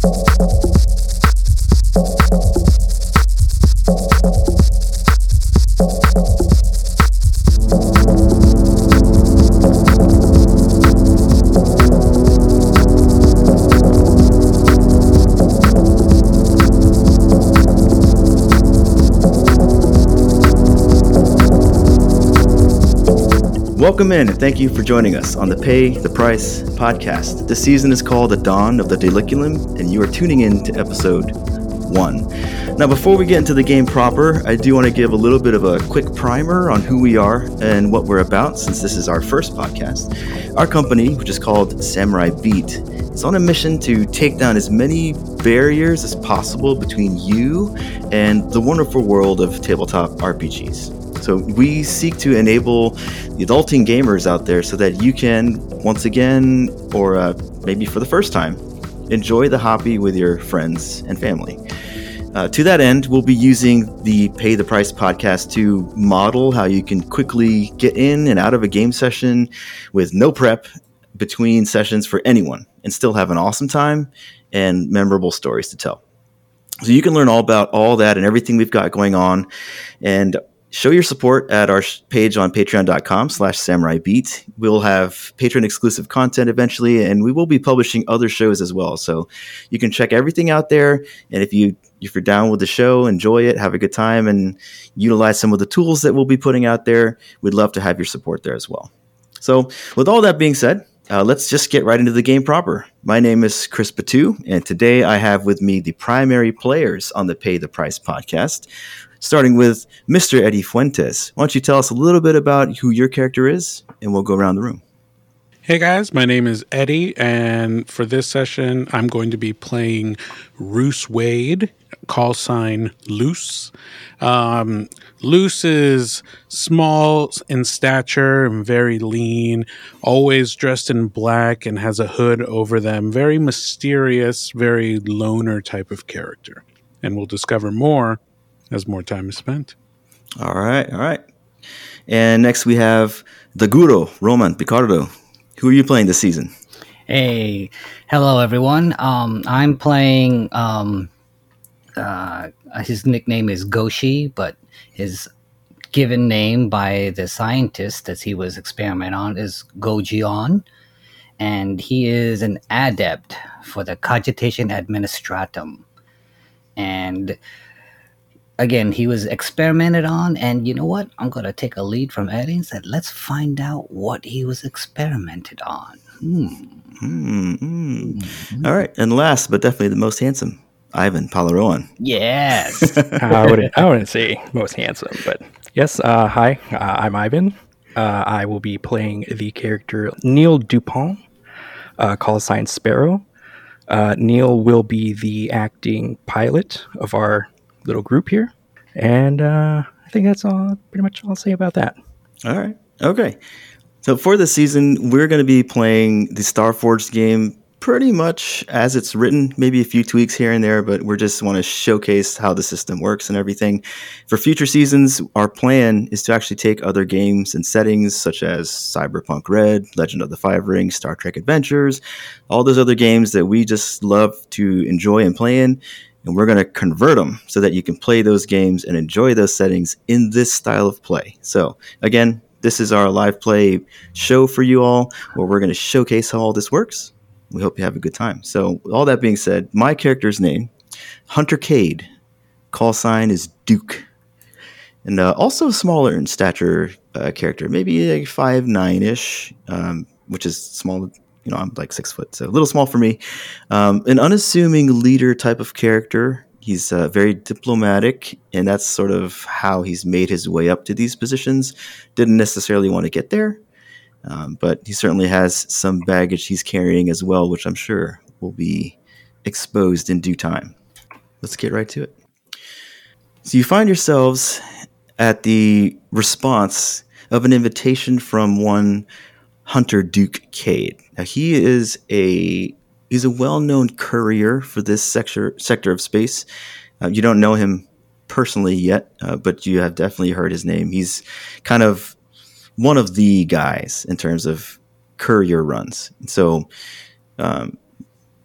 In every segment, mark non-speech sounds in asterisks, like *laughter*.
Thank you. Welcome in and thank you for joining us on the Pay the Price podcast. This season is called The Dawn of the Diliculum, and you are tuning in to episode one. Now, before we get into the game proper, I do want to give a little bit of a quick primer on who we are and what we're about, since this is our first podcast. Our company, which is called Samurai Beat, is on a mission to take down as many barriers as possible between you and the wonderful world of tabletop RPGs. So we seek to enable the adulting gamers out there so that you can once again, or uh, maybe for the first time, enjoy the hobby with your friends and family. Uh, to that end, we'll be using the Pay the Price podcast to model how you can quickly get in and out of a game session with no prep between sessions for anyone and still have an awesome time and memorable stories to tell. So you can learn all about all that and everything we've got going on. And show your support at our page on patreon.com slash samurai beat we'll have patron exclusive content eventually and we will be publishing other shows as well. So you can check everything out there and if you if you're down with the show enjoy it have a good time and utilize some of the tools that we'll be putting out there. We'd love to have your support there as well. So with all that being said uh, let's just get right into the game proper. My name is Chris Batu, and today I have with me the primary players on the Pay the Price podcast starting with Mr. Eddie Fuentes. Why don't you tell us a little bit about who your character is, and we'll go around the room. Hey guys, my name is Eddie, and for this session, I'm going to be playing Roos Wade, call sign Loose. Um, Loose is small in stature and very lean, always dressed in black and has a hood over them. Very mysterious, very loner type of character. And we'll discover more as more time is spent. All right, all right. And next we have the Guru, Roman Picardo. Who are you playing this season? Hey, hello everyone. Um, I'm playing. Um, uh, his nickname is Goshi, but his given name by the scientist that he was experimenting on is Gojion, and he is an adept for the cogitation administratum. And again, he was experimented on, and you know what? I'm gonna take a lead from Eddie and said, let's find out what he was experimented on. Hmm. Hmm. Mm-hmm. All right, and last but definitely the most handsome, Ivan Palaroan. Yes. *laughs* I wouldn't. I wouldn't say most handsome, but yes. Uh, hi, uh, I'm Ivan. Uh, I will be playing the character Neil Dupont, uh, call sign Sparrow. Uh, Neil will be the acting pilot of our little group here. And uh, I think that's all pretty much all I'll say about that. All right. Okay. So for the season, we're going to be playing the Starforged game pretty much as it's written, maybe a few tweaks here and there, but we just want to showcase how the system works and everything. For future seasons, our plan is to actually take other games and settings such as Cyberpunk Red, Legend of the Five Rings, Star Trek Adventures, all those other games that we just love to enjoy and play in, and we're going to convert them so that you can play those games and enjoy those settings in this style of play. So, again, this is our live play show for you all where we're going to showcase how all this works. We hope you have a good time. So, all that being said, my character's name, Hunter Cade, call sign is Duke, and uh, also smaller in stature uh, character, maybe like five nine ish, um, which is small you know, I'm like six foot, so a little small for me. Um, an unassuming leader type of character. He's uh, very diplomatic, and that's sort of how he's made his way up to these positions. Didn't necessarily want to get there, um, but he certainly has some baggage he's carrying as well, which I'm sure will be exposed in due time. Let's get right to it. So you find yourselves at the response of an invitation from one Hunter Duke Cade. Now he is a he's a well-known courier for this sector sector of space. Uh, you don't know him personally yet, uh, but you have definitely heard his name. He's kind of one of the guys in terms of courier runs. So um,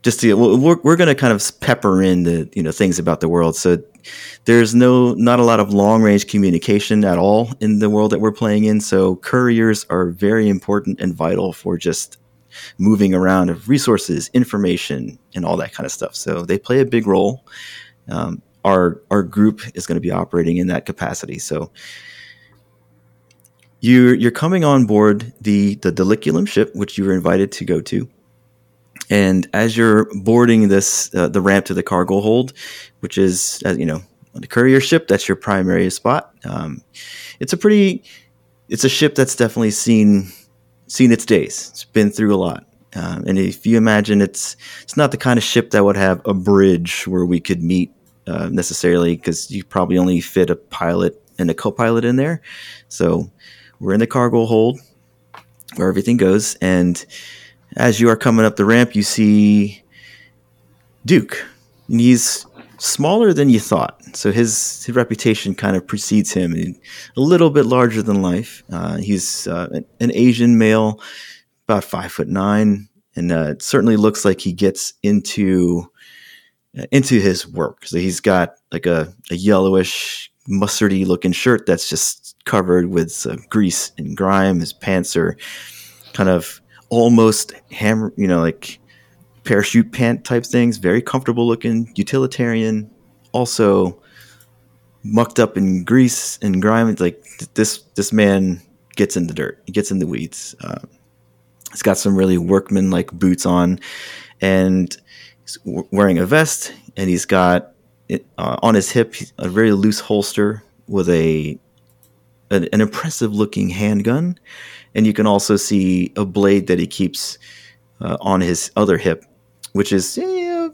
just to we're, we're going to kind of pepper in the you know things about the world so there's no not a lot of long range communication at all in the world that we're playing in so couriers are very important and vital for just moving around of resources information and all that kind of stuff. So they play a big role. Um, our our group is going to be operating in that capacity. So you're you're coming on board the the Diliculum ship which you were invited to go to. And as you're boarding this, uh, the ramp to the cargo hold, which is, uh, you know, the courier ship, that's your primary spot. Um, it's a pretty, it's a ship that's definitely seen seen its days. It's been through a lot. Um, and if you imagine, it's it's not the kind of ship that would have a bridge where we could meet uh, necessarily, because you probably only fit a pilot and a co-pilot in there. So we're in the cargo hold where everything goes, and as you are coming up the ramp, you see Duke. And he's smaller than you thought. So his, his reputation kind of precedes him. A little bit larger than life. Uh, he's uh, an Asian male, about five foot nine, and uh, it certainly looks like he gets into uh, into his work. So he's got like a, a yellowish, mustardy looking shirt that's just covered with grease and grime. His pants are kind of almost hammer, you know, like parachute pant type things. Very comfortable looking, utilitarian. Also mucked up in grease and grime. It's like this this man gets in the dirt. He gets in the weeds. Uh, he's got some really workman like boots on, and he's wearing a vest. And he's got it, uh, on his hip a very loose holster with a an, an impressive looking handgun and you can also see a blade that he keeps uh, on his other hip, which is eh,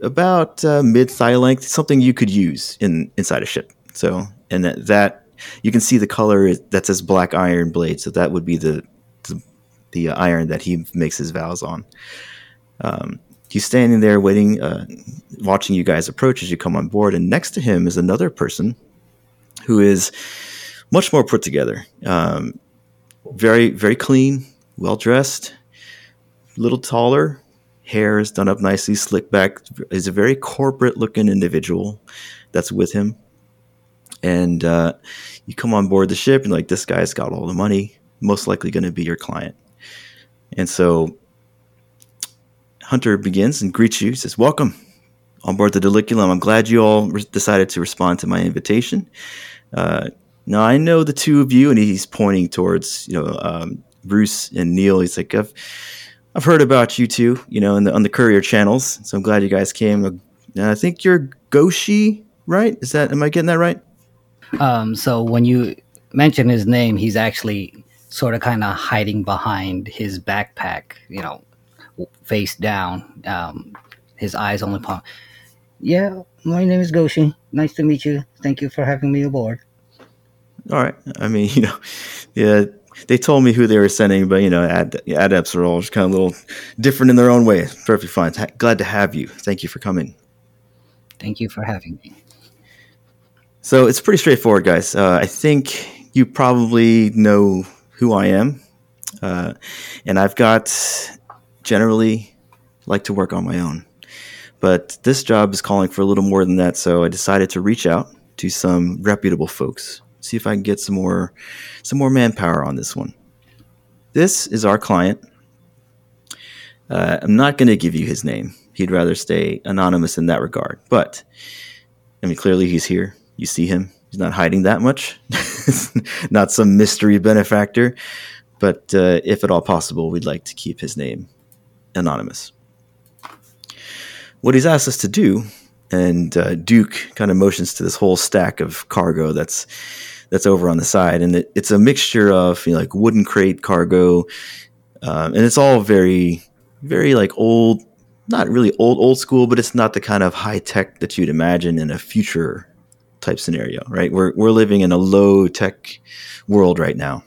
about uh, mid thigh length, something you could use in inside a ship. So, and that, that you can see the color that says black iron blade, so that would be the the, the iron that he makes his vows on. Um, he's standing there waiting, uh, watching you guys approach as you come on board, and next to him is another person who is much more put together. Um, very very clean, well dressed, a little taller, hair is done up nicely, slicked back. Is a very corporate looking individual that's with him, and uh, you come on board the ship and like this guy's got all the money, most likely going to be your client, and so. Hunter begins and greets you. He says, "Welcome on board the Diliculum. I'm glad you all re- decided to respond to my invitation. Uh, now I know the two of you, and he's pointing towards you know um, Bruce and Neil. He's like, I've I've heard about you two, you know, the, on the courier channels. So I'm glad you guys came. And I think you're Goshi, right? Is that am I getting that right? Um, so when you mention his name, he's actually sort of kind of hiding behind his backpack, you know, face down. Um, his eyes only pop. Yeah, my name is Goshi. Nice to meet you. Thank you for having me aboard all right. I mean, *laughs* you know, yeah, they told me who they were sending, but you know, ad, adepts are all just kind of a little different in their own way. Perfectly fine. Glad to have you. Thank you for coming. Thank you for having me. So it's pretty straightforward, guys. Uh, I think you probably know who I am, uh, and I've got generally like to work on my own, but this job is calling for a little more than that. So I decided to reach out to some reputable folks see if I can get some more some more manpower on this one. This is our client. Uh, I'm not going to give you his name. He'd rather stay anonymous in that regard. But I mean, clearly he's here. You see him. He's not hiding that much. *laughs* not some mystery benefactor. But uh, if at all possible, we'd like to keep his name anonymous. What he's asked us to do, and uh, Duke kind of motions to this whole stack of cargo that's that's over on the side, and it, it's a mixture of you know, like wooden crate cargo, um, and it's all very, very like old, not really old old school, but it's not the kind of high tech that you'd imagine in a future type scenario, right? We're we're living in a low tech world right now.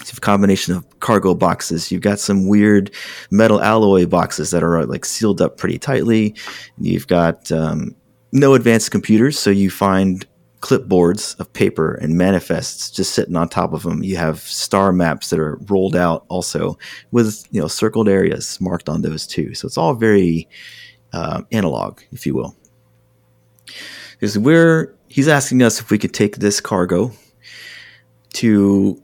It's a combination of cargo boxes. You've got some weird metal alloy boxes that are like sealed up pretty tightly. You've got um, no advanced computers, so you find clipboards of paper and manifests just sitting on top of them. You have star maps that are rolled out also with you know circled areas marked on those too. So it's all very uh, analog, if you will. Because we're he's asking us if we could take this cargo to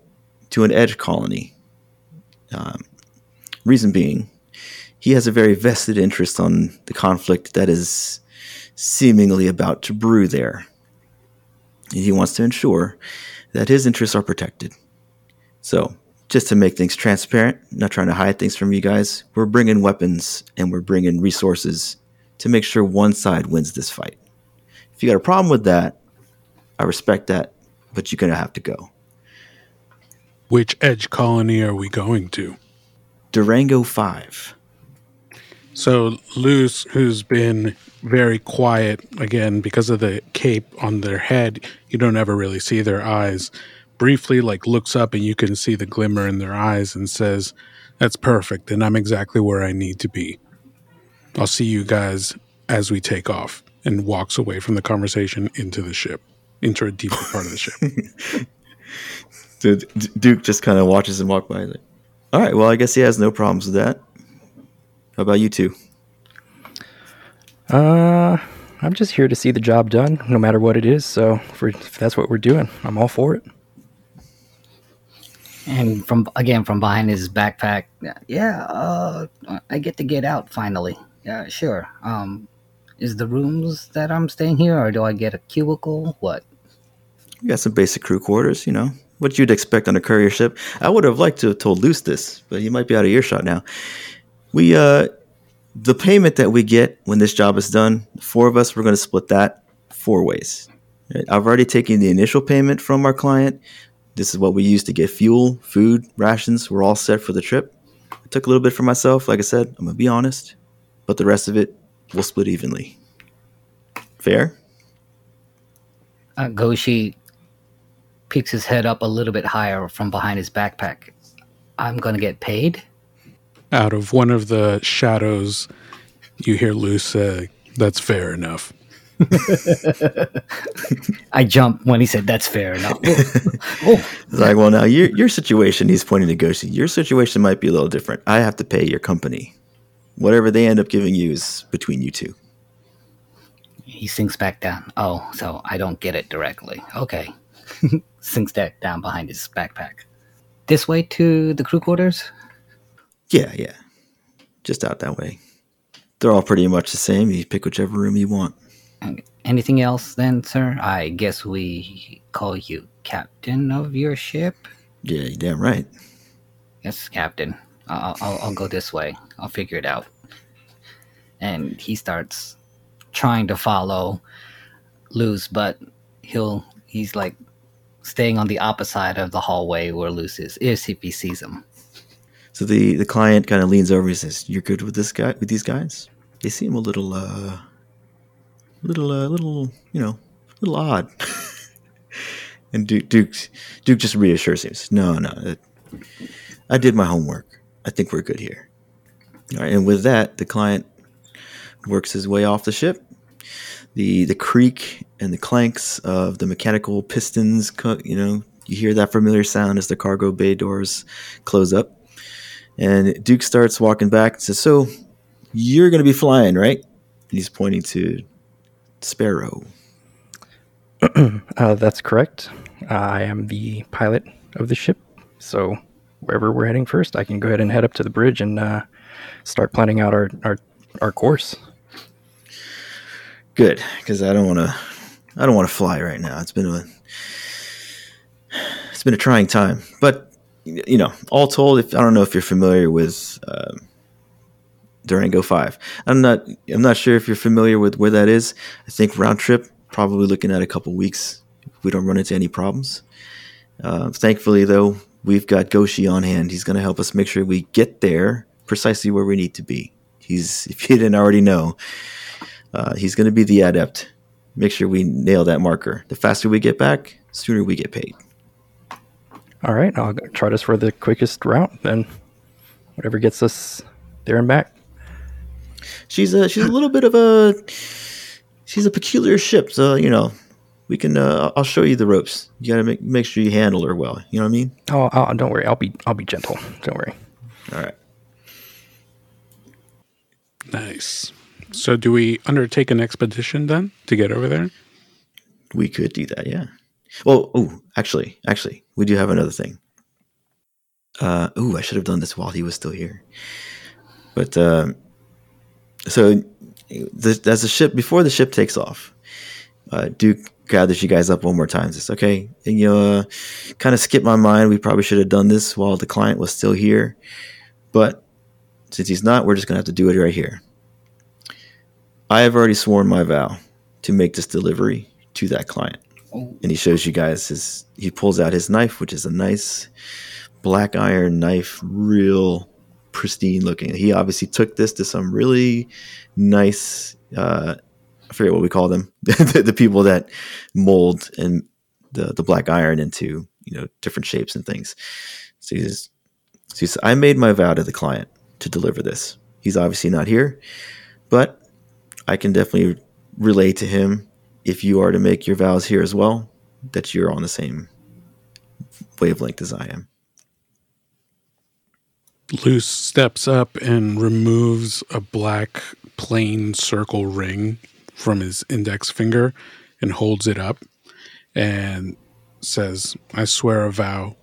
to an edge colony. Um, reason being, he has a very vested interest on the conflict that is seemingly about to brew there. He wants to ensure that his interests are protected. So, just to make things transparent, not trying to hide things from you guys, we're bringing weapons and we're bringing resources to make sure one side wins this fight. If you got a problem with that, I respect that, but you're going to have to go. Which edge colony are we going to? Durango 5. So, Luce, who's been very quiet again because of the cape on their head, you don't ever really see their eyes. Briefly, like looks up and you can see the glimmer in their eyes and says, That's perfect, and I'm exactly where I need to be. I'll see you guys as we take off, and walks away from the conversation into the ship, into a deeper part of the ship. *laughs* Duke just kind of watches him walk by. Like, All right, well, I guess he has no problems with that. How about you two? Uh, I'm just here to see the job done, no matter what it is. So, for, if that's what we're doing, I'm all for it. And from again from behind his backpack, yeah, uh, I get to get out finally. Yeah, sure. Um, is the rooms that I'm staying here, or do I get a cubicle? What? We got some basic crew quarters, you know, what you'd expect on a courier ship. I would have liked to have told Luce this, but he might be out of earshot now. We, uh, the payment that we get when this job is done, four of us, we're going to split that four ways. I've already taken the initial payment from our client. This is what we use to get fuel, food, rations. We're all set for the trip. I took a little bit for myself. Like I said, I'm going to be honest, but the rest of it, we'll split evenly. Fair? Uh, Goshi peeks his head up a little bit higher from behind his backpack. I'm gonna get paid. Out of one of the shadows, you hear Luce say, That's fair enough. *laughs* I jump when he said that's fair enough. *laughs* oh, It's like, well, now your your situation. He's pointing to Goshi. Your situation might be a little different. I have to pay your company. Whatever they end up giving you is between you two. he sinks back down. Oh, so I don't get it directly. Okay. *laughs* sinks back down behind his backpack. This way to the crew quarters? Yeah, yeah. Just out that way. They're all pretty much the same. You pick whichever room you want. Anything else then, sir? I guess we call you captain of your ship? Yeah, you're damn right. Yes, captain. I'll, I'll, I'll go this way. I'll figure it out. And he starts trying to follow Luz, but he'll he's like staying on the opposite side of the hallway where Luce is, if he sees him. So the the client kind of leans over and says, "You're good with this guy? With these guys? They seem a little, uh, little, uh, little, you know, a little odd." *laughs* and Duke, Duke, Duke just reassures him. "No, no, it, I did my homework. I think we're good here." All right, and with that, the client works his way off the ship. The the creak and the clanks of the mechanical pistons, you know, you hear that familiar sound as the cargo bay doors close up. And Duke starts walking back and says, So you're going to be flying, right? And he's pointing to Sparrow. *clears throat* Uh, that's correct. I am the pilot of the ship. So wherever we're heading first, I can go ahead and head up to the bridge and uh, start planning out our, our, our course. Good, because I don't want to. I don't want to fly right now. It's been a. It's been a trying time, but you know, all told, if I don't know if you're familiar with um, Durango Five, I'm not. I'm not sure if you're familiar with where that is. I think round trip, probably looking at a couple weeks. If we don't run into any problems. Uh, thankfully, though, we've got Goshi on hand. He's going to help us make sure we get there precisely where we need to be. He's, *laughs* if you didn't already know, uh, he's going to be the adept. Make sure we nail that marker. The faster we get back, sooner we get paid. All right, I'll chart us for the quickest route, then whatever gets us there and back. She's a she's a little bit of a she's a peculiar ship. So you know, we can. Uh, I'll show you the ropes. You gotta make make sure you handle her well. You know what I mean? Oh, oh, don't worry. I'll be I'll be gentle. Don't worry. All right. Nice. So, do we undertake an expedition then to get over there? We could do that. Yeah. Well, oh, actually, actually, we do have another thing. Uh, ooh, I should have done this while he was still here. But um, so, the, as the ship before the ship takes off, uh, Duke gathers you guys up one more time. It's okay, and you uh, kind of skip my mind. We probably should have done this while the client was still here, but since he's not, we're just gonna have to do it right here. I have already sworn my vow to make this delivery to that client. And he shows you guys his, he pulls out his knife, which is a nice black iron knife, real pristine looking. He obviously took this to some really nice, uh, I forget what we call them, *laughs* the, the people that mold and the, the black iron into, you know, different shapes and things. So he's, so he's, I made my vow to the client to deliver this. He's obviously not here, but I can definitely relay to him if you are to make your vows here as well that you're on the same wavelength as I am. Luce steps up and removes a black plain circle ring from his index finger and holds it up and says, I swear a vow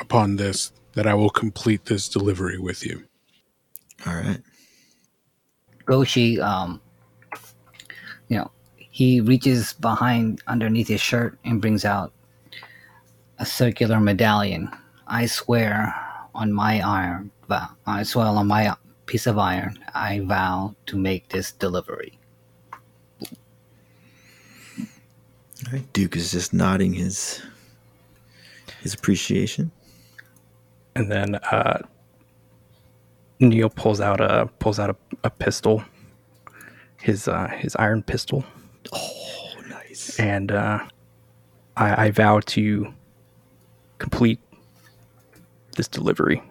upon this that I will complete this delivery with you. All right. Goshi, um, you know, he reaches behind underneath his shirt and brings out a circular medallion. I swear on my iron vow, I swear on my piece of iron, I vow to make this delivery. All right. Duke is just nodding his his appreciation. And then uh, Neil pulls out a pulls out a, a pistol, his uh, his iron pistol, Oh, nice. and uh, I, I vow to complete this delivery.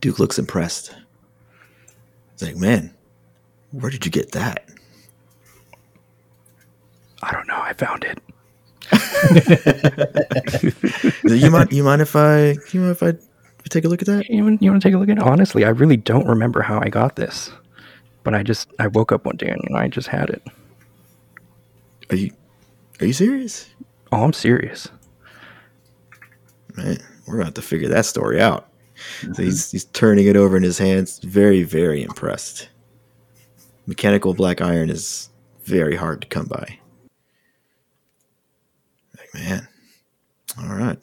Duke looks impressed. He's like, man, where did you get that? I don't know. I found it. *laughs* you mind? You mind if I? You mind if I take a look at that? You you want to take a look at it? Honestly, I really don't remember how I got this, but I just I woke up one day and I just had it. Are you? Are you serious? Oh, I'm serious. Man, we're gonna have to figure that story out. So mm-hmm. he's he's turning it over in his hands, very very impressed. Mechanical black iron is very hard to come by. Like man, all right.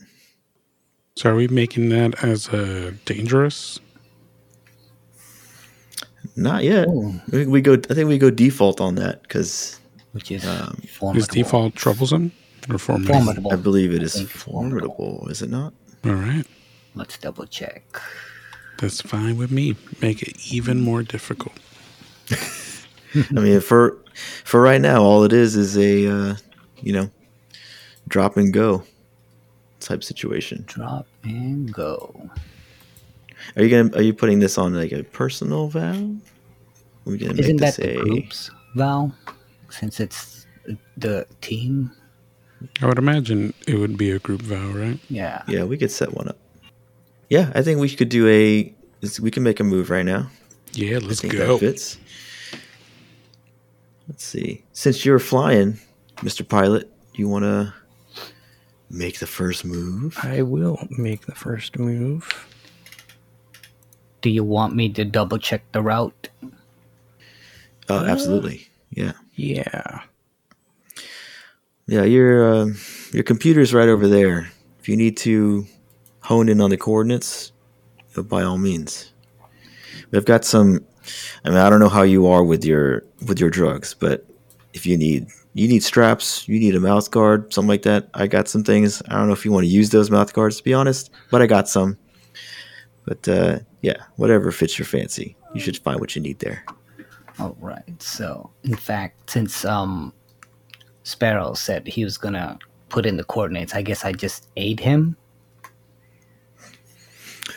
So, are we making that as a dangerous? Not yet. Ooh. We, we go. I think we go default on that because Which is Um, Is default troublesome or formidable? Formidable. I believe it is think formidable. formidable. Is it not? All right. Let's double check. That's fine with me. Make it even more difficult. *laughs* I mean, for for right now, all it is is a uh, you know drop and go type situation. Drop and go. Are you gonna? Are you putting this on like a personal vow? Are we gonna make Isn't that this the a? group's vow? Since it's the team? I would imagine it would be a group vow, right? Yeah. Yeah, we could set one up. Yeah, I think we could do a. We can make a move right now. Yeah, let's I think go. that fits. Let's see. Since you're flying, Mr. Pilot, you want to make the first move? I will make the first move. Do you want me to double check the route? Oh, absolutely. Yeah. Yeah. Yeah, your uh, your computer's right over there. If you need to hone in on the coordinates, uh, by all means. We've got some. I mean, I don't know how you are with your with your drugs, but if you need you need straps, you need a mouth guard, something like that. I got some things. I don't know if you want to use those mouth guards, to be honest, but I got some. But uh, yeah, whatever fits your fancy, you should find what you need there. All right. So, in fact, since um, Sparrow said he was gonna put in the coordinates, I guess I just aid him.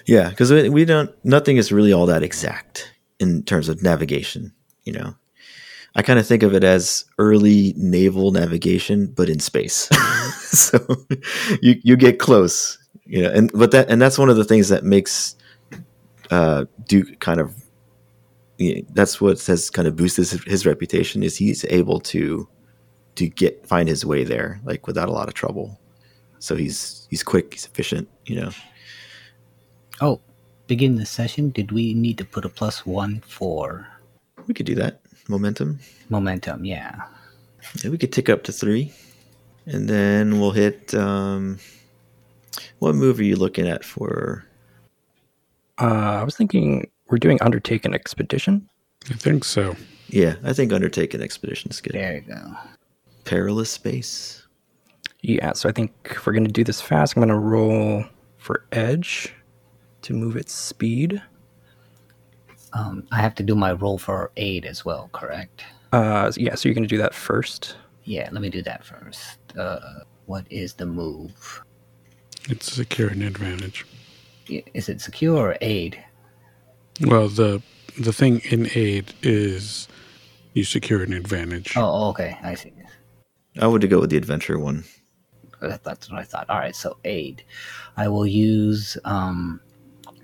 Yeah, because we, we don't. Nothing is really all that exact in terms of navigation. You know, I kind of think of it as early naval navigation, but in space. *laughs* so *laughs* you you get close, you know, and but that and that's one of the things that makes uh, Duke kind of you know, that's what has kind of boosted his, his reputation is he's able to to get find his way there like without a lot of trouble. So he's he's quick, he's efficient, you know. Oh, begin the session. Did we need to put a plus one for We could do that. Momentum. momentum? Yeah. Yeah, we could tick up to three, and then we'll hit. Um, what move are you looking at for? Uh, I was thinking we're doing Undertake an Expedition. I think so. Yeah, I think Undertake an Expedition is good. There you go. Perilous space. Yeah, so I think if we're going to do this fast, I'm going to roll for Edge to move its speed. Um, I have to do my roll for aid as well, correct? Uh, yeah, so you're going to do that first. Yeah, let me do that first. Uh, what is the move? It's secure an advantage. I- Is it secure or aid? Well, the the thing in aid is you secure an advantage. Oh, okay, I see. I would go with the adventure one. That's what I thought. All right, so aid. I will use um,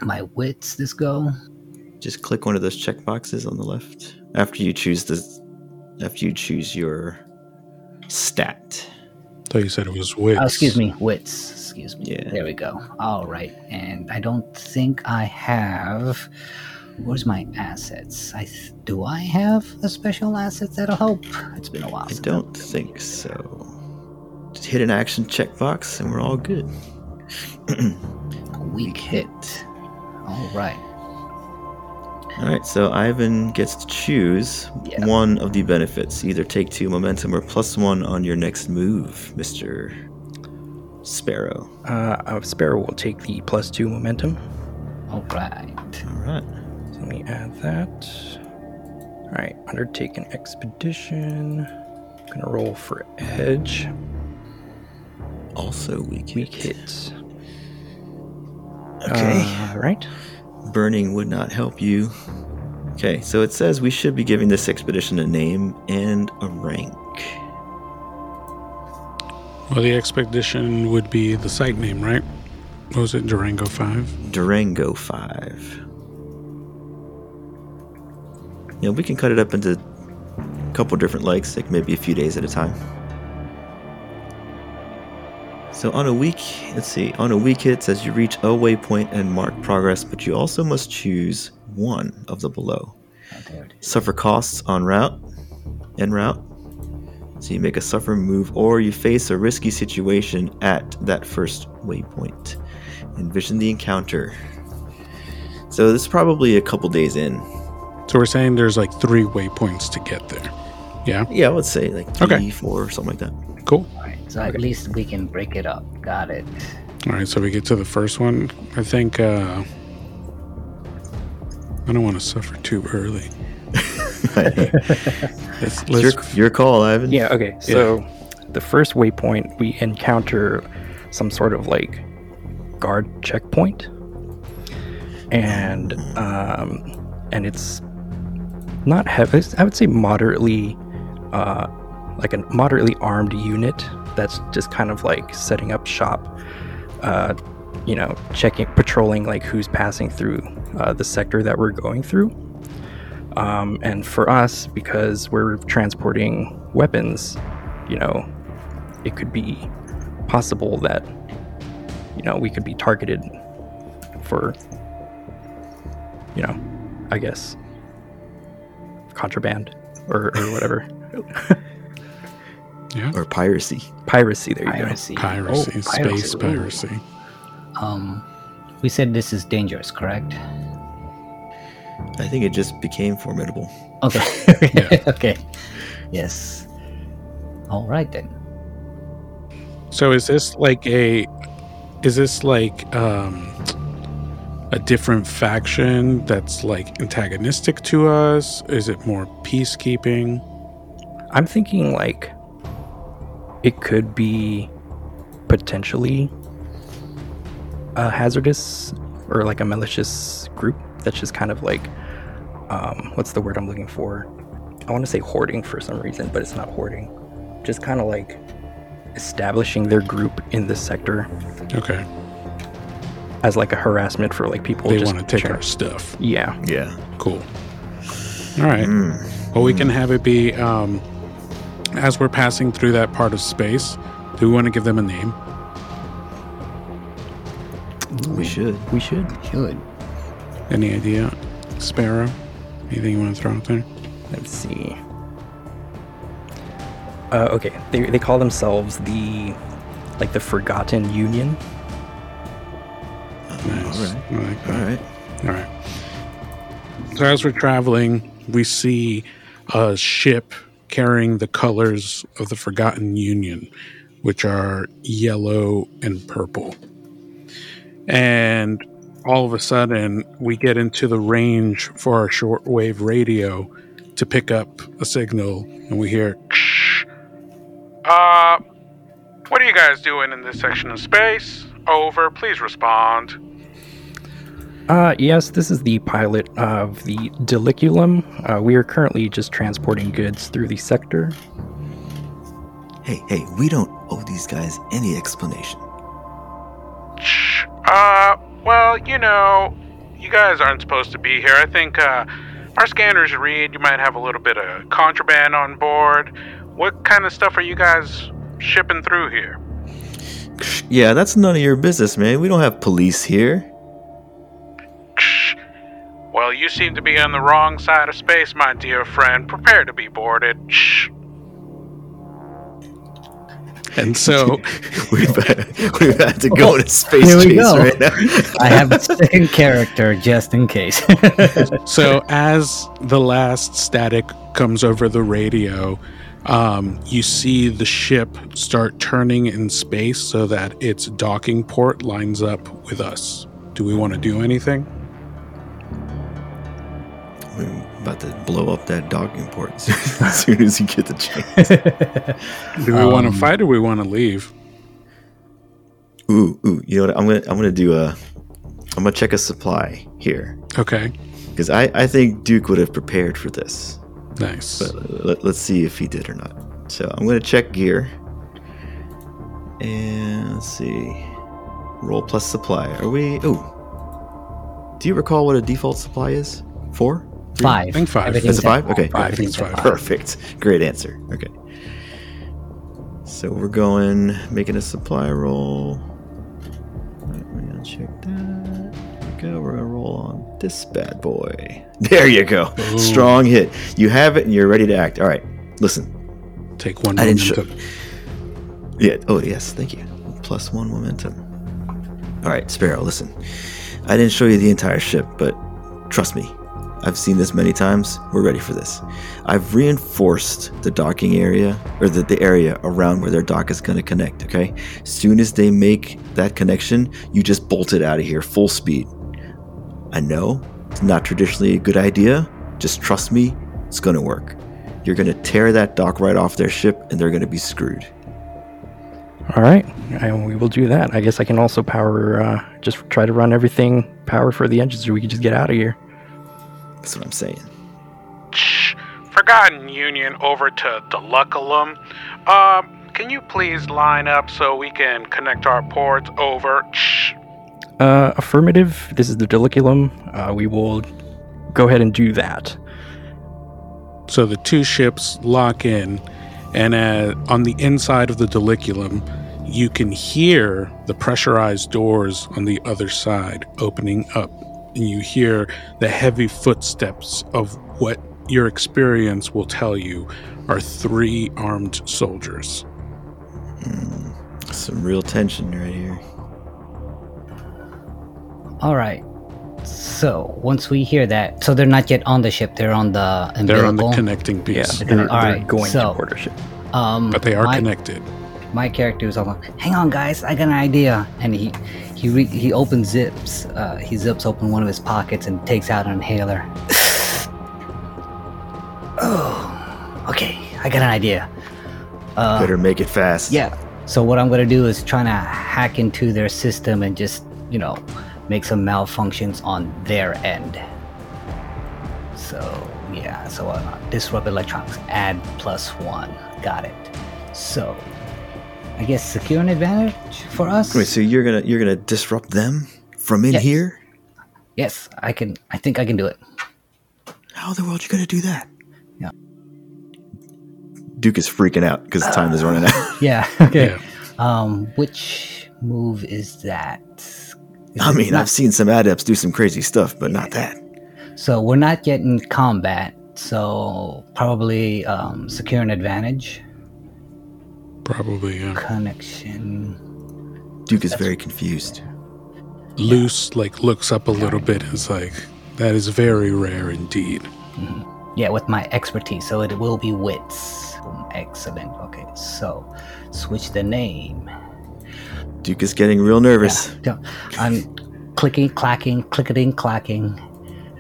my wits this go. Just click one of those check boxes on the left after you choose the after you choose your stat. I thought you said it was wits. Oh, excuse me, wits. Excuse me. Yeah. There we go. All right, and I don't think I have. Where's my assets? I th- do I have a special asset that'll help? It's been a while. I don't think so. Just hit an action checkbox and we're all good. Weak *clears throat* hit. All right. All right, so Ivan gets to choose Yeah. one of the benefits. Either take two momentum or plus one on your next move, Mister Sparrow. Uh, uh, Sparrow will take the plus two momentum. All right. All right. So let me add that. All right, Undertake an Expedition. Gonna roll for Edge. Also weak hit. Weak hit. Okay. All right. Burning would not help you. Okay, so it says we should be giving this expedition a name and a rank. Well, the expedition would be the site name, right? What was it? Durango 5? Durango 5. Yeah, we can cut it up into a couple different legs, like maybe a few days at a time. So on a week, let's see, on a week hit says you reach a waypoint and mark progress, but you also must choose one of the below. Oh, there it is. Suffer costs on route, en route. So you make a suffer move or you face a risky situation at that first waypoint. Envision the encounter. So this is probably a couple days in. So we're saying there's like three waypoints to get there. Yeah? Yeah, let's say like three, Okay. four, something like that. Cool. All right. So at least we can break it up. Got it. All right, so we get to the first one. I think uh, I don't want to suffer too early. *laughs* *laughs* Let's, It's let's, your, your call, Ivan. Yeah, okay. So the first waypoint, we encounter some sort of like guard checkpoint. And um and it's not heavy. I would say moderately uh like a moderately armed unit that's just kind of like setting up shop uh you know, checking patrolling like who's passing through uh, the sector that we're going through. Um, and for us, because we're transporting weapons, you know, it could be possible that, you know, we could be targeted for, you know, I guess, contraband or, or whatever. *laughs* yeah. Or piracy. Piracy, there you Piracy. Piracy, Oh, space Ooh. piracy. Um, we said this is dangerous, correct? I think it just became formidable. Okay. *laughs* *laughs* Yeah. okay. Yes. All right then. So is this like a is this like um a different faction that's like antagonistic to us? Is it more peacekeeping? I'm thinking like it could be potentially a hazardous or like a malicious group that's just kind of like um, what's the word I'm looking for? I want to say hoarding for some reason, but it's not hoarding. Just kind of like establishing their group in this sector Okay. as like a harassment for like people. They just want to take trying- our stuff. Yeah. Yeah. Cool. All right. Well, we can have it be um, as we're passing through that part of space. Do we want to give them a name? We should. We should. Good. Any idea? Sparrow? Anything you want to throw out there? Let's see. Uh, okay, they, they call themselves the like the Forgotten Union. Nice. All right. I like that. All right. All right. So as we're traveling, we see a ship carrying the colors of the Forgotten Union, which are yellow and purple. And all of a sudden, we get into the range for our shortwave radio to pick up a signal, and we hear, Uh, what are you guys doing in this section of space? Over, please respond. Uh, yes, this is the pilot of the Diliculum. Uh, we are currently just transporting goods through the sector. Hey, hey, we don't owe these guys any explanation. Uh, well, you know, you guys aren't supposed to be here. I think, uh, our scanners read you might have a little bit of contraband on board. What kind of stuff are you guys shipping through here? Yeah, that's none of your business, man. We don't have police here. Well, you seem to be on the wrong side of space, my dear friend. Prepare to be boarded. Shh. And *laughs* so, we've, had, we've had to go in a space Here we chase go. right now. *laughs* I have a second character just in case. *laughs* so as the last static comes over the radio, um, you see the ship start turning in space so that its docking port lines up with us. Do we want to do anything? We're about to blow up that docking port as *laughs* soon as you get the chance. *laughs* Do we want Um, to fight or we want to leave? Ooh, ooh. You know what? I'm gonna I'm gonna do a I'm gonna check a supply here Okay, because I I think Duke would have prepared for this. nice. But let, let's see if he did or not. So I'm gonna check gear. And let's see. Roll plus supply. Are we? Ooh. Do you recall what a default supply is? Four? Three? five. I think five. Everything's Is it five? Okay. I think it's five. Perfect. Great answer. Okay. So we're going, making a supply roll. Right, we're gonna check that. There we go. We're gonna roll on this bad boy. *laughs* There you go. Ooh. Strong hit. You have it and you're ready to act. All right. Listen. Take one I didn't show- momentum. Yeah. Oh, yes. Thank you. Plus one momentum. All right, Sparrow, listen. I didn't show you the entire ship, but trust me, I've seen this many times. We're ready for this. I've reinforced the docking area, or the, the area around where their dock is going to connect, okay? As soon as they make that connection, you just bolt it out of here full speed. I know it's not traditionally a good idea. Just trust me, it's going to work. You're going to tear that dock right off their ship, and they're going to be screwed. All right, I, we will do that. I guess I can also power, uh, just try to run everything power for the engines so we can just get out of here. That's what I'm saying. Shh. Forgotten Union over to Diliculum. Um, can you please line up so we can connect our ports over? Shh. Uh, affirmative. This is the Diliculum. Uh, we will go ahead and do that. So the two ships lock in, and uh, on the inside of the Diliculum, you can hear the pressurized doors on the other side opening up, and you hear the heavy footsteps of what your experience will tell you are three armed soldiers. Some real tension right here. All right. So once we hear that, so they're not yet on the ship. They're on the umbilical. They're on the connecting Yeah, piece, they're, All they're going so- to board a ship. um, but they are my, connected. My character is all like, "Hang on, guys, I got an idea." And he he re- he opens zips. Uh, he zips open one of his pockets and takes out an inhaler. *sighs* oh, okay. I got an idea. Uh, Better make it fast. Yeah. So what I'm gonna do is trying to hack into their system and just, you know, make some malfunctions on their end. So Yeah, so uh, disrupt electronics, add plus one. Got it. So, I guess secure an advantage for us. Wait, so you're gonna you're gonna disrupt them from in Yes. here? yes, I can. I think I can do it. How in the world you gonna do that? Yeah. Duke is freaking out because time is running out. *laughs* Yeah. *laughs* Okay. Yeah. Um, which move is that? Is I it mean, not- I've seen some adepts do some crazy stuff, but not that. So we're not getting combat. So probably um, secure an advantage. Probably, yeah. Connection. Duke is very confused. Luce, like, looks up a little bit and is like, that is very rare indeed. Mm-hmm. Yeah, with my expertise. So it will be wits. Excellent. Okay. So switch the name. Duke is getting real nervous. So I'm clicking, clacking, clicketing, clacking,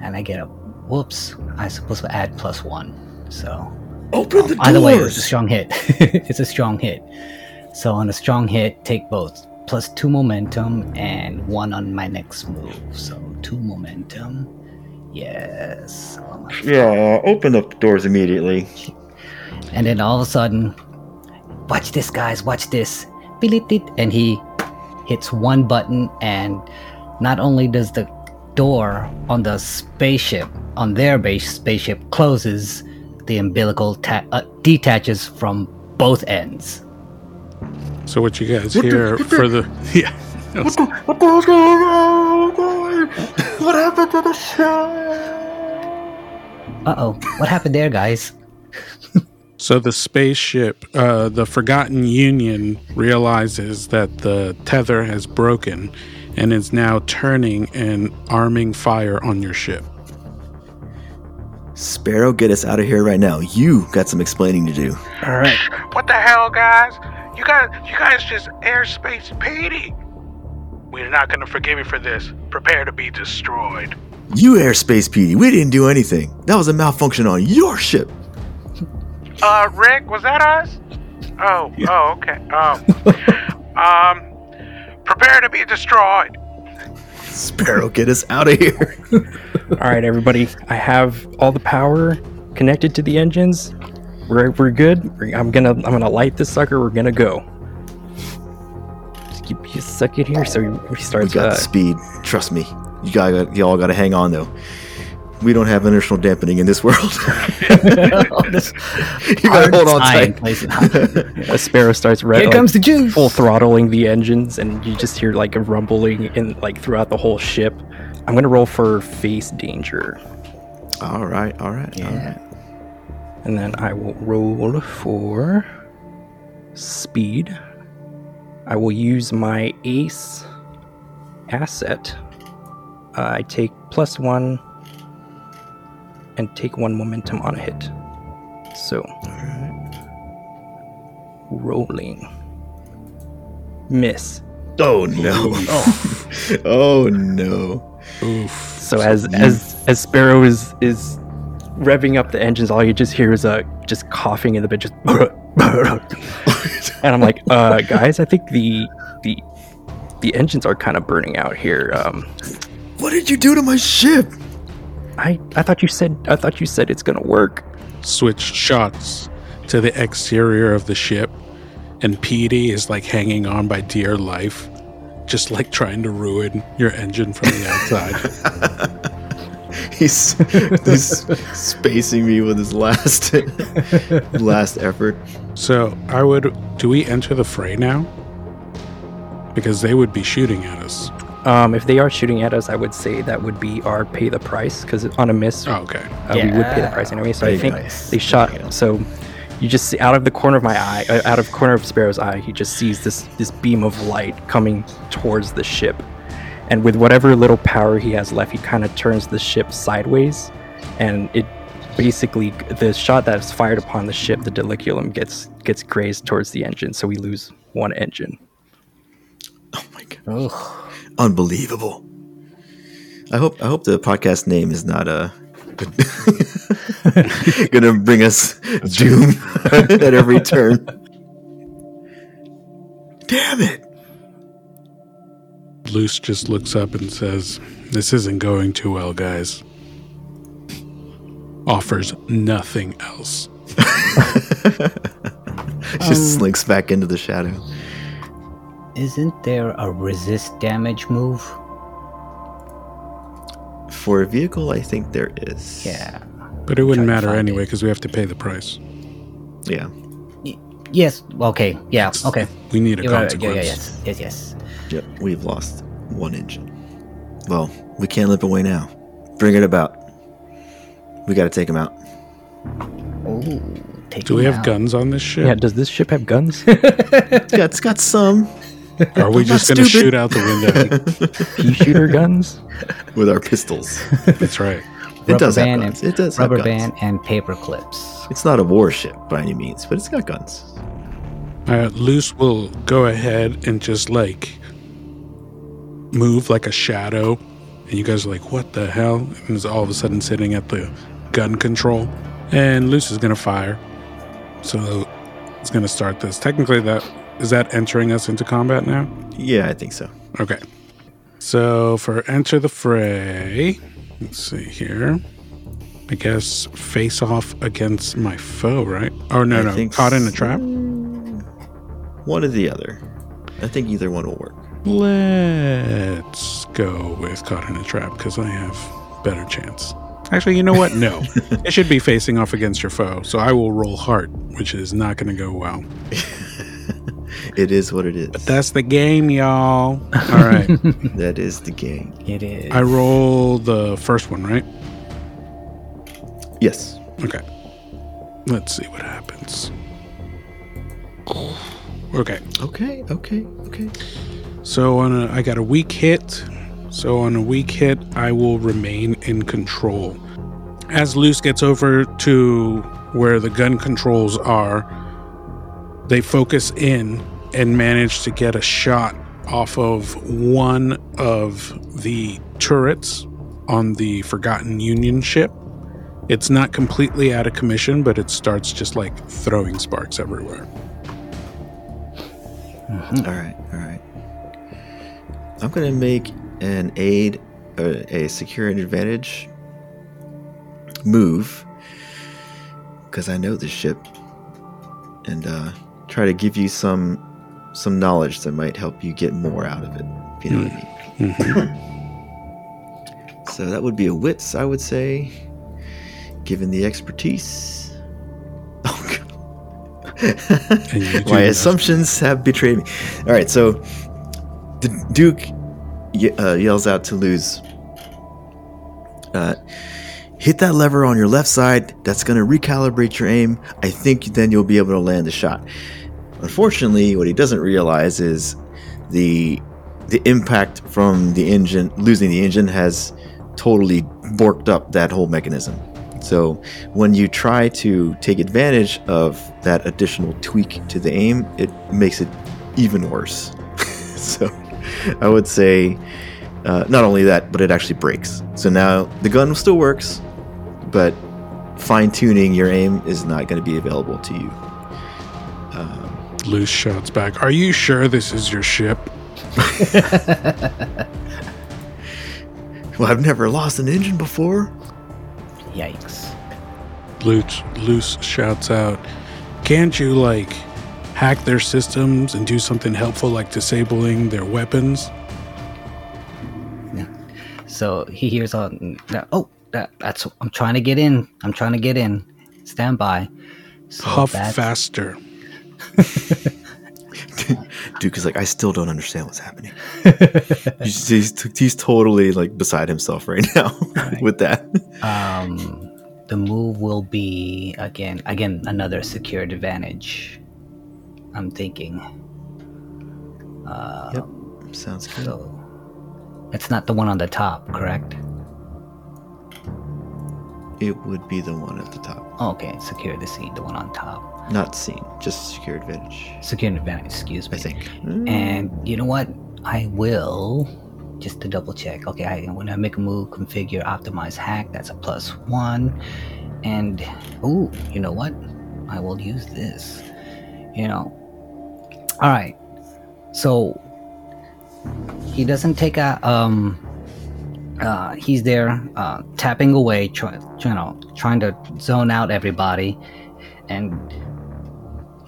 and I get a whoops. I'm supposed to add plus one. So Open the either way, it's a strong hit. *laughs* it's a strong hit. So on a strong hit, take both plus two momentum and one on my next move. So two momentum. Yes. Oh so Yeah, open the doors immediately. And then all of a sudden, watch this, guys, watch this. And he hits one button, and not only does the door on the spaceship, on their base spaceship, closes, the umbilical ta- uh, detaches from both ends. So, what you guys hear for the. *laughs* Yeah. What the hell's going on? What happened to the ship? Uh oh, what happened there, guys? *laughs* So the spaceship, uh, the Forgotten Union, realizes that the tether has broken and is now turning and arming fire on your ship. Sparrow, get us out of here right now. You got some explaining to do. All right. What the hell, guys? You guys, you guys just airspace Petey. We're not gonna forgive you for this. Prepare to be destroyed. You airspace Petey. We didn't do anything. That was a malfunction on your ship. Uh, Rick, was that us? Oh, oh, okay. Um, *laughs* um, prepare to be destroyed. Sparrow, get us out of here. *laughs* All right, everybody. I have all the power connected to the engines. We're, we're good. We're- I'm gonna I'm gonna light this sucker. We're gonna go. Just keep you a second here. So he We starts. got Uh, the speed. Trust me. You got you all got to hang on though. We don't have inertial dampening in this world. This *laughs* you gotta hold on tight. *laughs* a sparrow starts red. Here like, comes the juice. full throttling the engines, and you just hear like a rumbling in like throughout the whole ship. I'm gonna roll for face danger, All right, all right, all right. and then I will roll for speed. I will use my ace asset. Uh, I take plus one and take one momentum on a hit. So, rolling. Miss. Oh no! Oh, *laughs* no! Oof. So as as as Sparrow is is revving up the engines, all you just hear is a just coughing in the bit, just *laughs* and I'm like, uh, guys, I think the the the engines are kind of burning out here. Um, What did you do to my ship? I I thought you said I thought you said it's gonna work. Switch shots to the exterior of the ship, and Petey is like hanging on by dear life, just like trying to ruin your engine from the outside. *laughs* He's, he's spacing me with his last *laughs* last effort. so, I would. Do we enter the fray now? Because they would be shooting at us. Um, if they are shooting at us, I would say that would be our pay the price because on a miss, Oh, okay. uh, we would pay the price anyway. So I think price. they shot. So you just see out of the corner of my eye, uh, out of corner of Sparrow's eye, he just sees this this beam of light coming towards the ship, and with whatever little power he has left, he kind of turns the ship sideways, and it basically the shot that is fired upon the ship, the Diliculum gets gets grazed towards the engine, so we lose one engine. Oh my god! Ugh. Unbelievable. I hope I hope the podcast name is not uh *laughs* gonna bring us doom *laughs* at every turn. Damn it! Luce just looks up and says, This isn't going too well, guys. offers nothing else. *laughs* Just um, slinks back into the shadow. Isn't there a resist damage move? For a vehicle, I think there is. Yeah. But it wouldn't matter anyway because we have to pay the price. Yeah. Yes. Okay. Yeah. Okay. We need a You're right, consequence. Yeah, yeah, yes. Yes. Yes. Yep. We've lost one engine. Well, we can't limp away now. Bring it about. We got to take him out. Ooh. Take Do we him have out. guns on this ship? Yeah, does this ship have guns? *laughs* It's it's got some *laughs* Are we just going to shoot out the window? *laughs* Pea shooter guns? with our pistols. That's right. It Rubber does have band guns. and- It does have Rubber guns. band and paper clips. It's not a warship by any means, but it's got guns. Uh, Luce will go ahead and just like move like a shadow. And you guys are like, what the hell? And is all of a sudden sitting at the gun control. And Luce is going to fire. So it's going to start this. Technically, that is that entering us into combat now? Yeah, I think so. Okay. So for enter the fray, let's see here. I guess face off against my foe, right? Oh no, I no, caught in a trap. One or the other. I think either one will work. Let's go with caught in a trap because I have better chance. Actually, you know what? No, *laughs* it should be facing off against your foe. So I will roll heart, which is not going to go well. *laughs* It is what it is. That's the game, y'all. *laughs* All right, that is the game. It is. I roll the first one, right? Yes. Okay. Let's see what happens. Okay. Okay. Okay. Okay. So on a I got a weak hit. So on a weak hit, I will remain in control. As Luce gets over to where the gun controls are, they focus in and manage to get a shot off of one of the turrets on the Forgotten Union ship. It's not completely out of commission, but it starts just like throwing sparks everywhere. All right. All right. I'm gonna make an aid, uh, a secure and advantage move because I know this ship, and uh, try to give you some some knowledge that might help you get more out of it. If you know what I mean. Mhm. So that would be a wits, I would say, given the expertise. Oh, God. And you My assumptions have betrayed me. All right, so the Duke uh, yells out to Luce, uh, hit that lever on your left side. That's going to recalibrate your aim. I think then you'll be able to land the shot. Unfortunately, what he doesn't realize is the the impact from the engine losing the engine has totally borked up that whole mechanism. So when you try to take advantage of that additional tweak to the aim, it makes it even worse. *laughs* so I would say uh, not only that, but it actually breaks. So now the gun still works, but fine tuning your aim is not going to be available to you. Luce shouts back, Are you sure this is your ship? *laughs* Well, I've never lost an engine before. Yikes. Luce, Luce shouts out, Can't you, like, hack their systems and do something helpful like disabling their weapons? Yeah. So he hears on. that- Oh, that, that's. I'm trying to get in. I'm trying to get in. Stand by. So Huff faster. *laughs* Duke is like, I still don't understand what's happening. he's, he's, he's totally like beside himself right now *laughs* with that. Um, the move will be again, again another secured advantage. I'm thinking. Uh, Yep, sounds good. So it's not the one on the top, correct? It would be the one at the top. Okay, secure the seat, the one on top. Not seen, just secure advantage. Secure advantage, excuse me. I think. And you know what? I will just to double check. Okay, I when I make a move, configure optimize hack. That's a plus one. And ooh, you know what? I will use this. You know. All right. So he doesn't take a um uh, he's there uh, tapping away, try, you know, trying to zone out everybody, and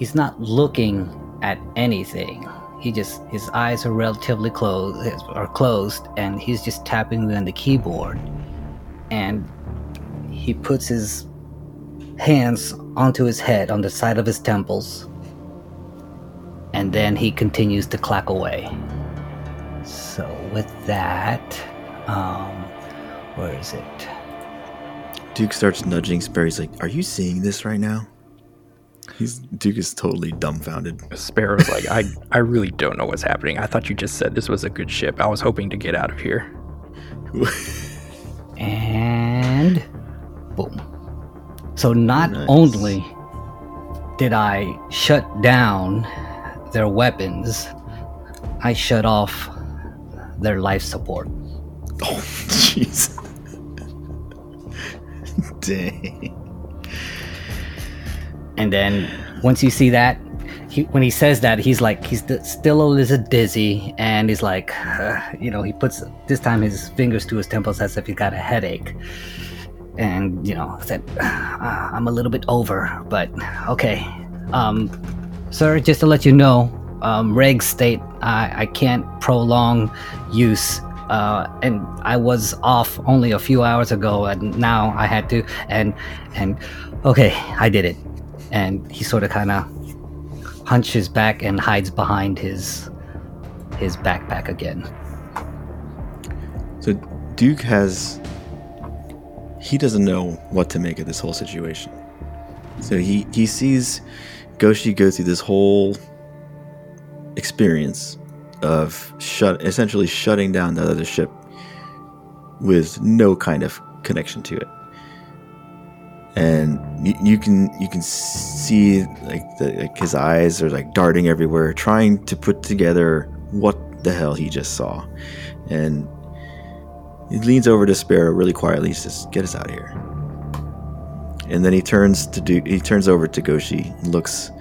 he's not looking at anything. He just his eyes are relatively closed, are closed, and he's just tapping on the keyboard, and he puts his hands onto his head on the side of his temples, and then he continues to clack away. So with that, um, where is it? Duke starts nudging Sparrow. He's like, "Are you seeing this right now?" He's Duke is totally dumbfounded. Sparrow's like, I, I really don't know what's happening. I thought you just said this was a good ship. I was hoping to get out of here. *laughs* And boom. So not Nice. only did I shut down their weapons, I shut off their life support. Oh, *laughs* jeez. Dang. And then once you see that, he, when he says that, he's like, he's st- still a little dizzy, and he's like, uh, *sighs* you know, he puts this time his fingers to his temples as if he got a headache. And, you know, said, uh, *sighs* I'm a little bit over, but okay. Um, sir, just to let you know, um, regs state I, I can't prolong use. Uh, and I was off only a few hours ago, and now I had to. And and okay, I did it. And he sort of kind of hunches back and hides behind his his backpack again. So Duke has he doesn't know what to make of this whole situation. So he he sees Goshi go through this whole experience of shut essentially shutting down the other ship with no kind of connection to it. And you, you can you can see like the like his eyes are like darting everywhere, trying to put together what the hell he just saw. And he leans over to Sparrow really quietly. He says, "Get us out of here." And then he turns to do. He turns over to Goshi. Looks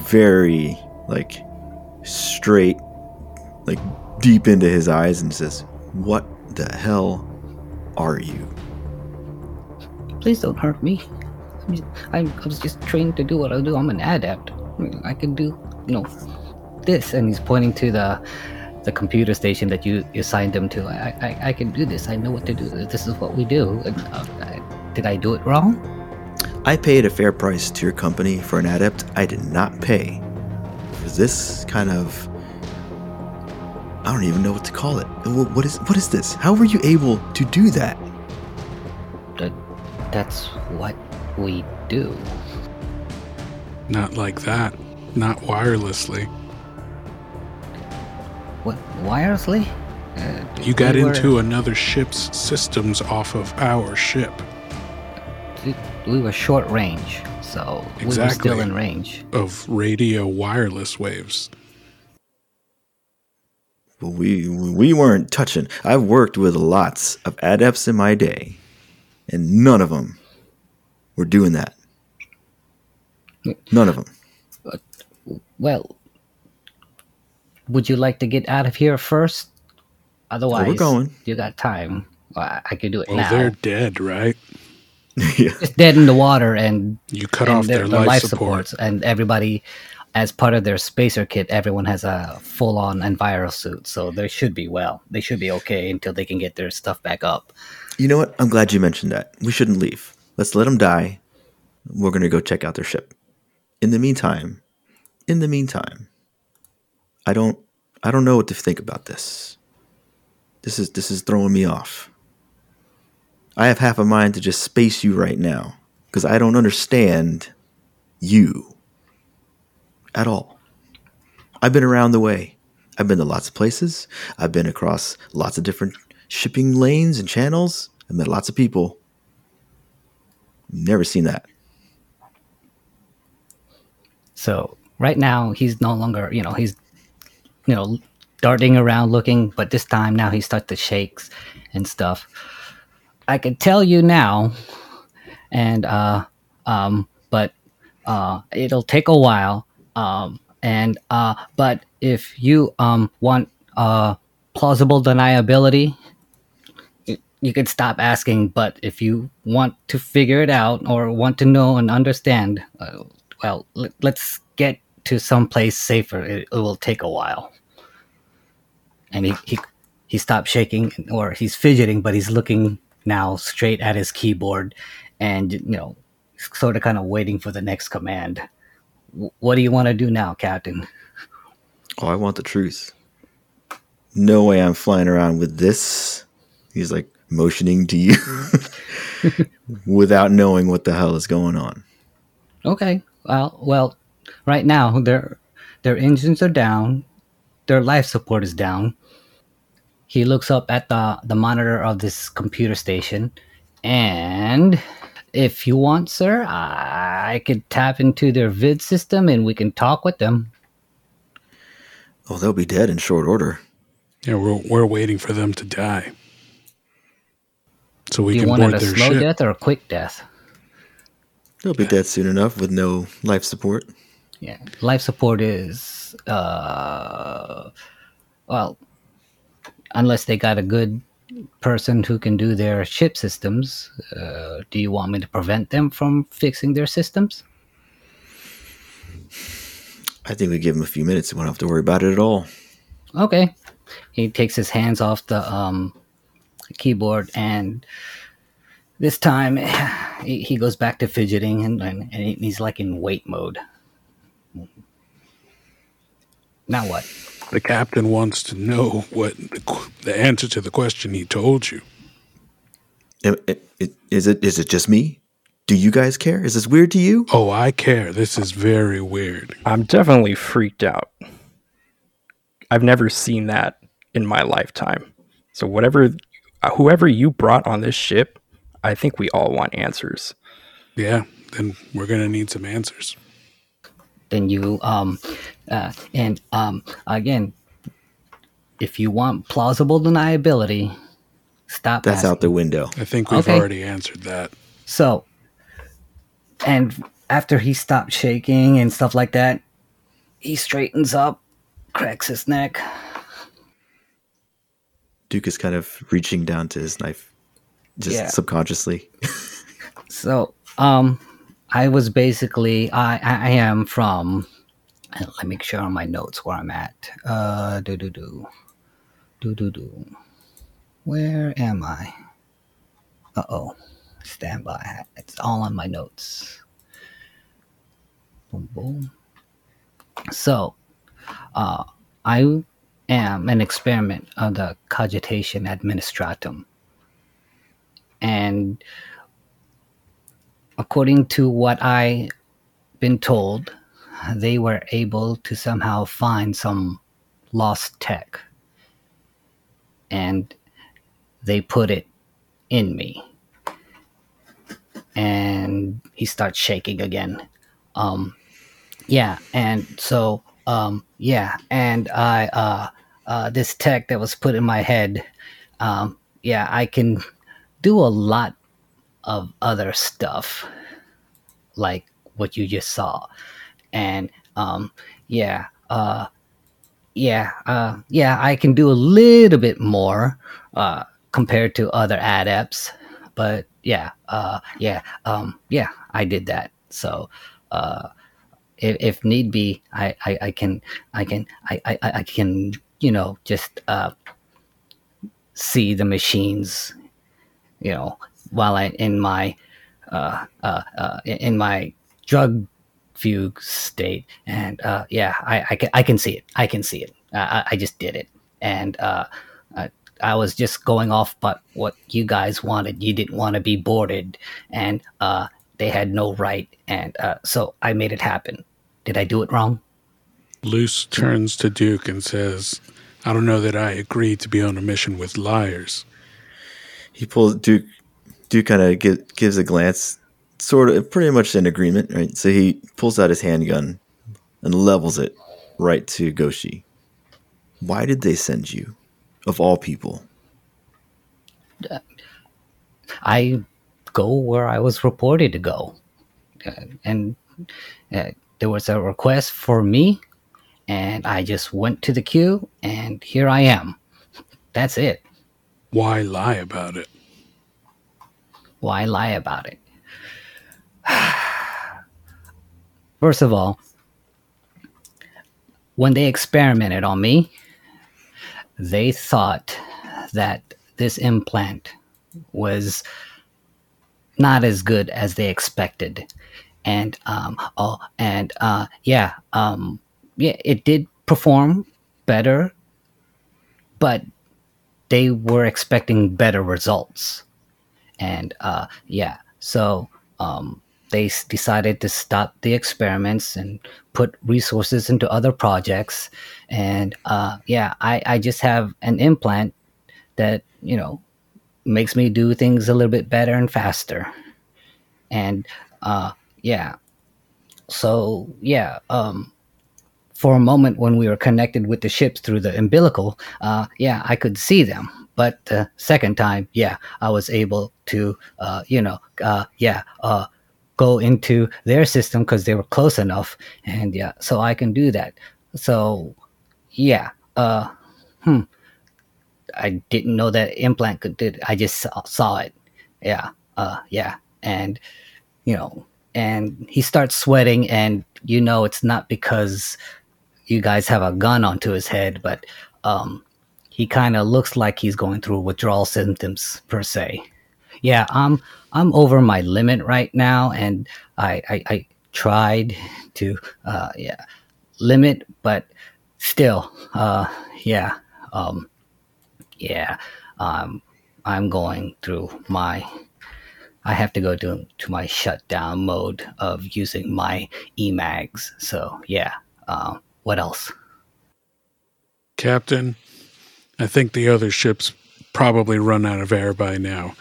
very like straight, like deep into his eyes, and says, "What the hell are you?" Please don't hurt me. I, was just trained to do what I do. I'm an adept. I, can do, you know, this. And he's pointing to the the computer station that you, assigned them to. I, I, I can do this. I know what to do. This is what we do. And, uh, I, did I do it wrong? I paid a fair price to your company for an adept. I did not pay for this kind of. I don't even know what to call it. What is what is this? How were you able to do? That that's what we do. Not like that. Not wirelessly. What wirelessly? Uh, You got we were- into another ship's systems off of our ship. we were short range, so we were still in range. of radio wireless waves. We we weren't touching. I've worked with lots of adepts in my day, and none of them were doing that. None of them. Well, would you like to get out of here first? Otherwise, we're going. You got time. Well, I- I could do it Well, now. they're dead, right? *laughs* yeah. Just dead in the water, and You cut and off their, their life, support. supports, and everybody, as part of their spacer kit, everyone has a full-on enviro suit, so they should be well. They should be okay until they can get their stuff back up. You know what? I'm glad you mentioned that. We shouldn't leave. Let's let them die. We're gonna go check out their ship. In the meantime, in the meantime, I don't I don't know what to think about this. This is this is throwing me off. I have half a mind to just space you right now because I don't understand you at all. I've been around the way. I've been to lots of places. I've been across lots of different shipping lanes and channels. I've met lots of people. Never seen that. So right now he's no longer, you know, he's, you know, darting around looking, but this time now he starts to shakes and stuff. I can tell you now, and uh, um, but uh, it'll take a while. Um, and uh, but if you um want uh plausible deniability, it- you could stop asking, but if you want to figure it out or want to know and understand, uh, well, let, let's get to someplace safer. It, it will take a while. And he, he he stopped shaking or he's fidgeting, but he's looking now straight at his keyboard, and you know, sort of kind of waiting for the next command. W- what do you want to do now, Captain? Oh, I want the truth. No way I'm flying around with this. He's like motioning to you *laughs* without knowing what the hell is going on. Okay. Well, well, right now their their engines are down, their life support is down. He looks up at the the monitor of this computer station, and if you want, sir, I could tap into their vid system and we can talk with them. Oh, they'll be dead in short order. Yeah, we're we're waiting for them to die, so we Do you can want board it a their slow ship. death or a quick death? They'll be dead soon enough with no life support. Yeah, life support is uh, well, unless they got a good person who can do their ship systems. Uh, do you want me to prevent them from fixing their systems? I think we give him a few minutes. We won't have to worry about it at all. Okay. He takes his hands off the um, keyboard and this time *sighs* he, he goes back to fidgeting and, and, and he's like in wait mode. Now what? The captain wants to know what the, the answer to the question he told you. Am- i- i- Is it is it just me? Do you guys care? Is this weird to you? Oh, I care. This is very weird. I'm definitely freaked out. I've never seen that in my lifetime. So whatever, whoever you brought on this ship, I think we all want answers. Yeah, then we're gonna need some answers. then you um uh, and um again if you want plausible deniability stop That's asking. out the window. I think we've Okay. already answered that. so and after he stopped shaking and stuff like that he straightens up cracks his neck Duke is kind of reaching down to his knife, just Yeah. subconsciously. *laughs* so um i was basically i i am from uh, let me make sure on my notes where i'm at. Uh do do do. Do do do. Where am i? Uh-oh. Stand by. It's all on my notes. Boom boom. So uh i am an experiment of the cogitation administratum and according to what I've been told, they were able to somehow find some lost tech, and they put it in me. And he starts shaking again. Um, yeah, and so um, yeah, and I uh, uh, this tech that was put in my head. Um, yeah, I can do a lot of other stuff like what you just saw. And um yeah uh yeah uh yeah i can do a little bit more uh compared to other adepts but yeah uh yeah um yeah i did that. So uh if, if need be I, I i can i can I, I i can you know just uh see the machines you know, while I in my uh, uh, uh, in my drug fugue state, and uh, yeah, I, I can I can see it. I can see it. I, I just did it, and uh, I, I was just going off, but what you guys wanted, you didn't want to be boarded, and uh, they had no right, and uh, so I made it happen. Did I do it wrong? Luce turns to Duke and says, I don't know that I agree to be on a mission with liars. He pulls Duke. Duke kind of gi- gives a glance, sort of, pretty much in agreement, right? So he pulls out his handgun and levels it right to Goshi. Why did they send you, of all people? I go where I was reported to go. Uh, and uh, there was a request for me, and I just went to the queue, and here I am. That's it. Why lie about it? Why lie about it? *sighs* First of all, when they experimented on me, they thought that this implant was not as good as they expected. And um oh and uh yeah, um yeah, it did perform better, but they were expecting better results. And uh yeah, so um they decided to stop the experiments and put resources into other projects. And uh yeah i i just have an implant that you know makes me do things a little bit better and faster. And uh yeah. So yeah um for a moment when we were connected with the ships through the umbilical uh yeah i could see them. But the second time yeah i was able to uh you know uh yeah uh go into their system because they were close enough and yeah so i can do that. So yeah uh hmm. I didn't know that implant could do it i just saw, saw it. Yeah uh yeah and you know and he starts sweating and you know it's not because you guys have a gun onto his head but um he kind of looks like he's going through withdrawal symptoms per se. Yeah i'm i'm over my limit right now and i i, I tried to uh yeah limit but still uh yeah um yeah um i'm going through my i have to go to to my shutdown mode of using my emags so yeah um what else Captain, I think the other ship's probably run out of air by now.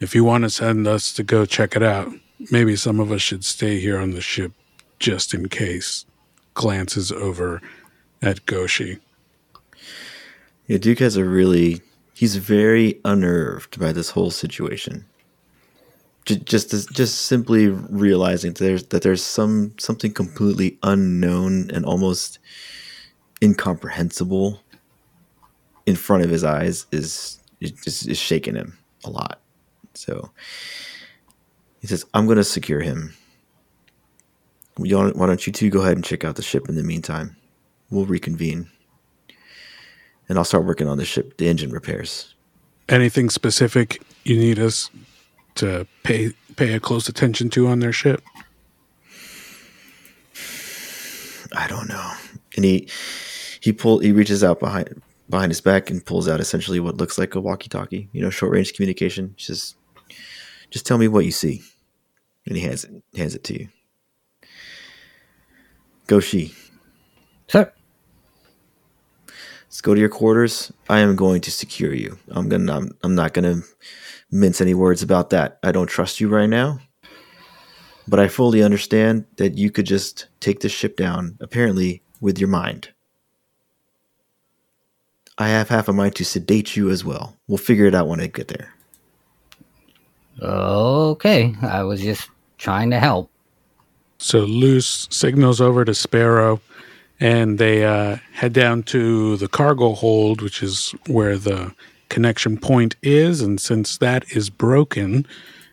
If you want to send us to go check it out, maybe some of us should stay here on the ship just in case. Glances over at Goshi. Yeah, Duke has a really. He's very unnerved by this whole situation. Ju- Just, just simply realizing that there's that there's some something completely unknown and almost incomprehensible in front of his eyes is is is shaking him a lot. So he says, "I'm going to secure him. Why don't you two go ahead and check out the ship in the meantime? We'll reconvene." and I'll start working on the ship, the engine repairs. Anything specific you need us to pay pay a close attention to on their ship? I don't know. And he he pull he reaches out behind behind his back and pulls out essentially what looks like a walkie-talkie, you know, short range communication. He says, "Just tell me what you see," and he hands it hands it to you. Goshi, sir let's go to your quarters. I am going to secure you. I'm gonna. I'm, I'm not gonna mince any words about that. I don't trust you right now, but I fully understand that you could just take this ship down. Apparently, with your mind. I have half a mind to sedate you as well. We'll figure it out when I get there. okay i was just trying to help So Luce signals over to Sparrow, and they uh, head down to the cargo hold, which is where the connection point is. And since that is broken,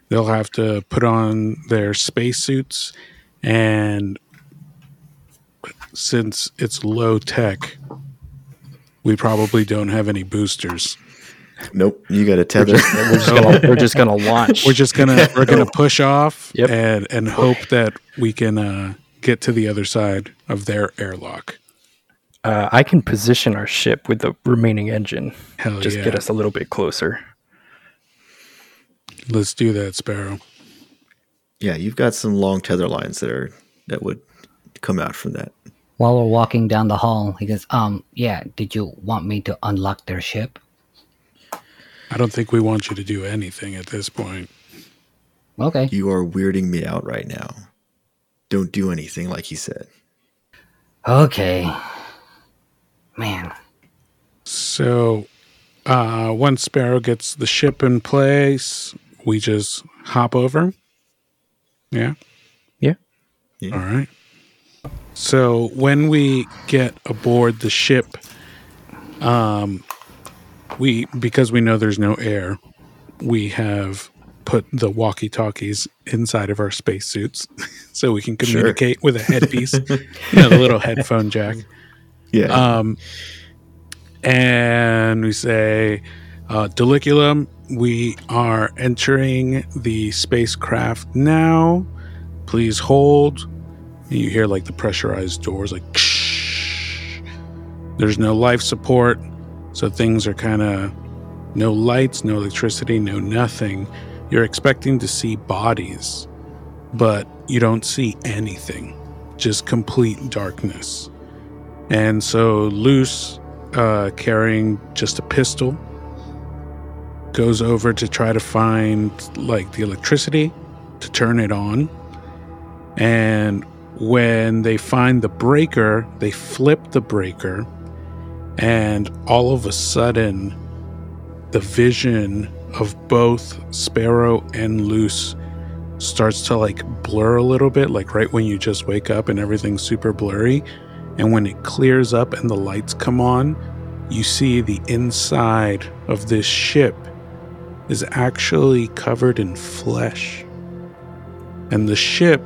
they'll have to put on their spacesuits. And since it's low tech, we probably don't have any boosters. Nope, you got to tether. We're just gonna, we're just gonna launch. We're just gonna we're gonna *laughs* push off Yep. and and hope that we can uh, get to the other side of their airlock. Uh, I can position our ship with the remaining engine. Hell just yeah. get us a little bit closer. Let's do that, Sparrow. yeah, you've got some long tether lines that are that would come out from that. while we're walking down the hall he goes um yeah did you want me to unlock their ship I don't think we want you to do anything at this point. okay You are weirding me out right now. Don't do anything like he said. okay man So, uh, once Sparrow gets the ship in place, we just hop over. Yeah. Yeah. All right. So when we get aboard the ship, um, we because we know there's no air, we have put the walkie talkies inside of our spacesuits *laughs* so we can communicate with a headpiece, *laughs* you know, the little headphone jack. Yeah. Um, and we say, uh, Diliculum, we are entering the spacecraft now. Please hold. And you hear like the pressurized doors, like, there's no life support. So things are kind of no lights, no electricity, no nothing. You're expecting to see bodies, but you don't see anything, just complete darkness. And so, Luce, uh, carrying just a pistol, goes over to try to find like the electricity to turn it on. And when they find the breaker, they flip the breaker, and all of a sudden, the vision of both Sparrow and Luce starts to like blur a little bit, like right when you just wake up and everything's super blurry. And when it clears up and the lights come on, you see the inside of this ship is actually covered in flesh. And the ship,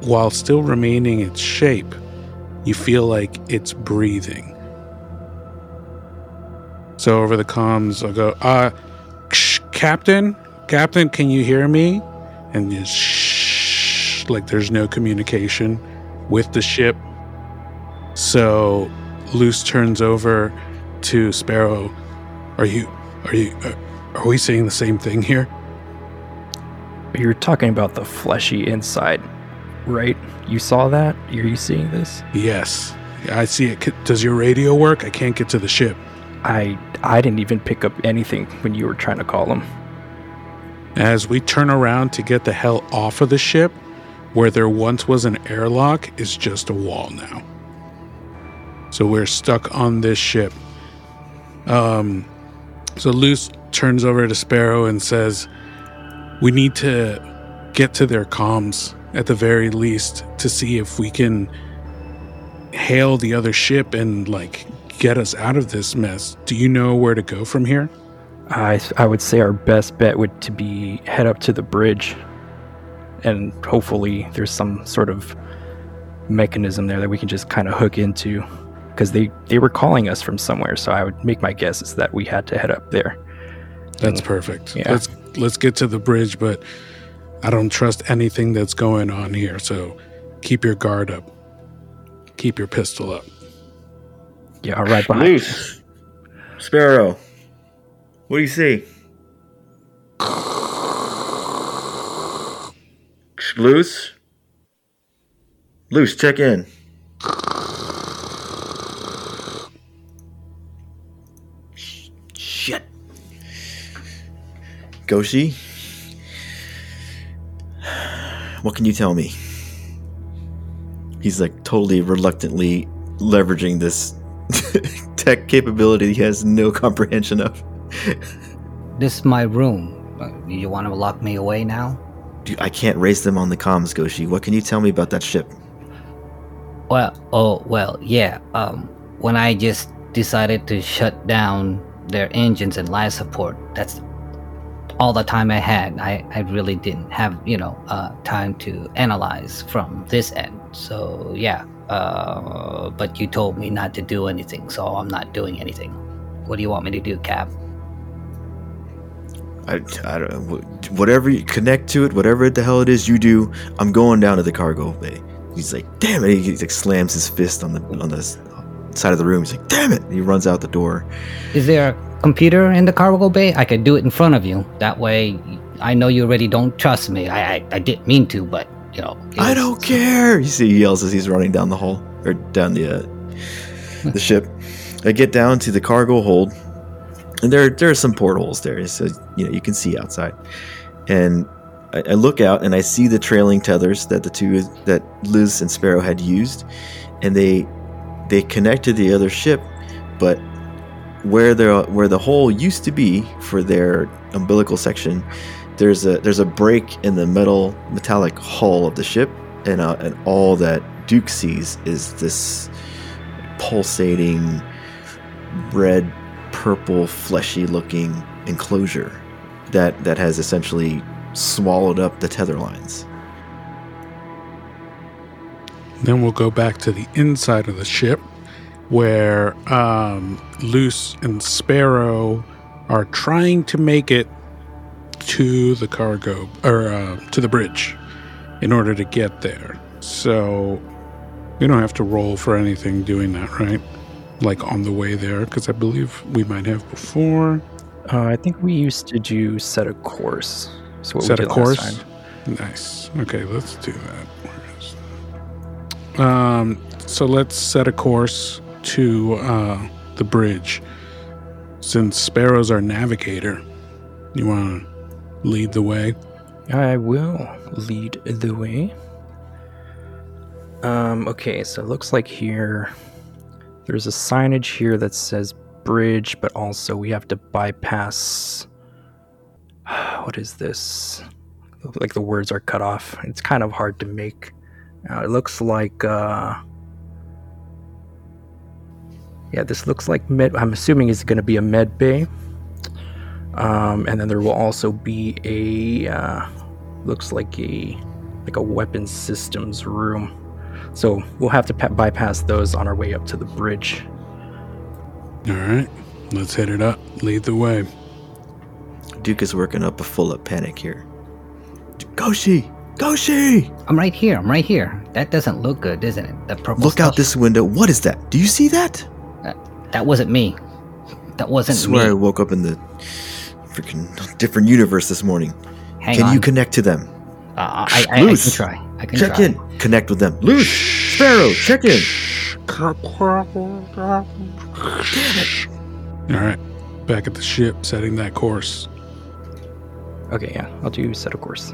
while still remaining its shape, you feel like it's breathing. So over the comms, I'll go, uh, shh, Captain, Captain, can you hear me? And just shh, like there's no communication with the ship. So Luce turns over to Sparrow. Are you, are you, are we saying the same thing here? You're talking about the fleshy inside, right? You saw that? Are you seeing this? Yes, I see it. Does your radio work? I can't get to the ship. I I didn't even pick up anything when you were trying to call him. As we turn around to get the hell off of the ship, where there once was an airlock is just a wall now. So we're stuck on this ship. Um, so Luce turns over to Sparrow and says, We need to get to their comms at the very least to see if we can hail the other ship and like get us out of this mess. Do you know where to go from here? I I would say our best bet would to be head up to the bridge, and hopefully there's some sort of mechanism there that we can just kind of hook into, because they they were calling us from somewhere. So I would make my guess is that we had to head up there. That's perfect. Yeah. Let's let's get to the bridge, but I don't trust anything that's going on here. So keep your guard up. Keep your pistol up. Yeah, all right behind. Luce. Sparrow. What do you see? Luce. Luce, check in. Goshi. What can you tell me? He's like totally reluctantly leveraging this *laughs* tech capability he has no comprehension of. This is my room. Uh, You want to lock me away now? Dude, I can't raise them on the comms, Goshi. What can you tell me about that ship? Well, oh, well, yeah. Um, when I just decided to shut down their engines and life support, that's all the time I had. I, I really didn't have, you know, uh, time to analyze from this end. So, yeah. Uh, but you told me not to do anything, so I'm not doing anything. What do you want me to do, Cap? I, I don't. Whatever you connect to it, whatever the hell it is you do, I'm going down to the cargo bay. He's like, damn it. He like slams his fist on the on the side of the room. He's like, damn it. He runs out the door. Is there a computer in the cargo bay? I could do it in front of you. That way, I know you already don't trust me. I, I, I didn't mean to, but, you know. I don't care. You see, he yells as he's running down the hall or down the uh, the ship. I get down to the cargo hold, and there there are some portholes there, so you know you can see outside. And I, I look out and I see the trailing tethers that the two that Liz and Sparrow had used, and they they connect to the other ship, but where the where the hole used to be for their umbilical section, there's a there's a break in the metal metallic hull of the ship, and uh, and all that Duke sees is this pulsating red purple fleshy looking enclosure that that has essentially swallowed up the tether lines. Then we'll go back to the inside of the ship where um, Luce and Sparrow are trying to make it to the cargo or uh, to the bridge in order to get there. So we don't have to roll for anything doing that, right? Like on the way there, because I believe we might have before. Uh, I think we used to do set a course. So what Set we a course. Last time. Nice. Okay, let's do that. Um, so let's set a course to uh, the bridge. Since Sparrow's our navigator, you want to lead the way? I will lead the way. Um, okay, so it looks like here there's a signage here that says bridge, but also we have to bypass. *sighs* What is this? Like the words are cut off. It's kind of hard to make. Uh, it looks like. Uh, yeah, this looks like med. I'm assuming it's going to be a med bay. Um, and then there will also be a uh, looks like a like a weapons systems room. So we'll have to pa- bypass those on our way up to the bridge. All right, let's hit it up. Lead the way. Duke is working up a full up panic here. Goshi! Goshi! I'm right here. I'm right here. That doesn't look good, doesn't it? The purple Look out this window. What is that? Do you see that? That wasn't me. That wasn't swear I woke up in the freaking different universe this morning. Hang can on. you connect to them? uh, I, I, I can try. I can Check try. in. Connect with them. Luce! Sparrow, check in. Damn it. All right, back at the ship, setting that course. Okay, yeah, I'll do set a course.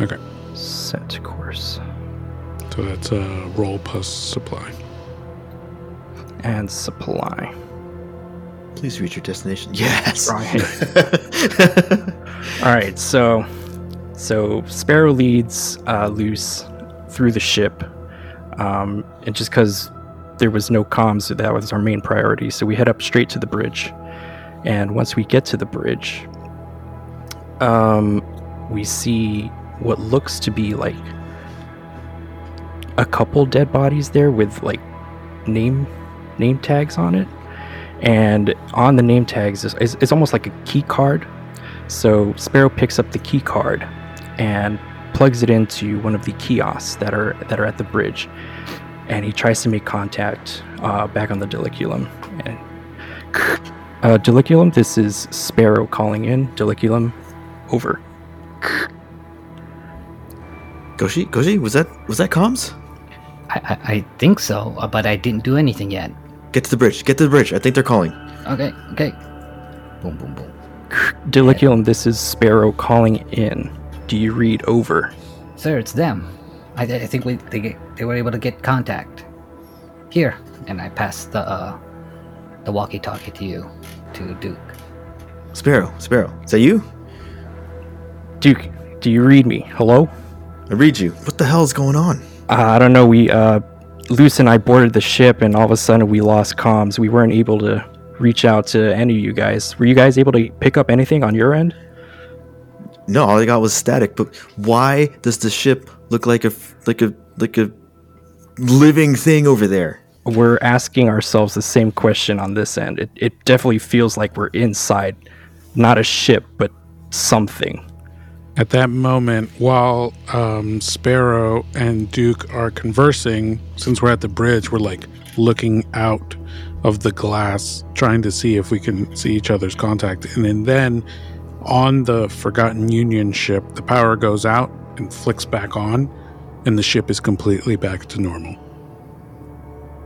Okay, Set course so that's uh, roll plus supply. and supply. Please reach your destination. Yes. All right, *laughs* so so Sparrow leads uh, Luce through the ship, um, and just because there was no comms, so that was our main priority. So we head up straight to the bridge, and once we get to the bridge, um, we see what looks to be like a couple dead bodies there with like name name tags on it. And on the name tags is, is, it's almost like a key card. So sparrow picks up the key card and plugs it into one of the kiosks that are that are at the bridge. And he tries to make contact uh, back on the Diliculum. And uh, Diliculum this is sparrow calling in. Diliculum over Goshi, Goshi, was that was that comms? I, I, I think so, uh, but I didn't do anything yet. Get to the bridge. Get to the bridge. I think they're calling. Okay, okay. Boom, boom, boom. Diliculum this is sparrow calling in do you read over Sir, it's them. I, I think we they get, they were able to get contact. Here, and I passed the uh, the walkie-talkie to you, to Duke. Sparrow, Sparrow. Is that you? duke do you read me hello I read you. What the hell is going on? Uh, I don't know. We, uh, Luce and I boarded the ship, and all of a sudden we lost comms. We weren't able to reach out to any of you guys. Were you guys able to pick up anything on your end? No, all I got was static. But why does the ship look like a like a like a living thing over there? We're asking ourselves the same question on this end. It, it definitely feels like we're inside, not a ship, but something. At that moment, while um, Sparrow and Duke are conversing, since we're at the bridge, we're like looking out of the glass, trying to see if we can see each other's contact. And then, then on the Forgotten Union ship, the power goes out and flicks back on, and the ship is completely back to normal.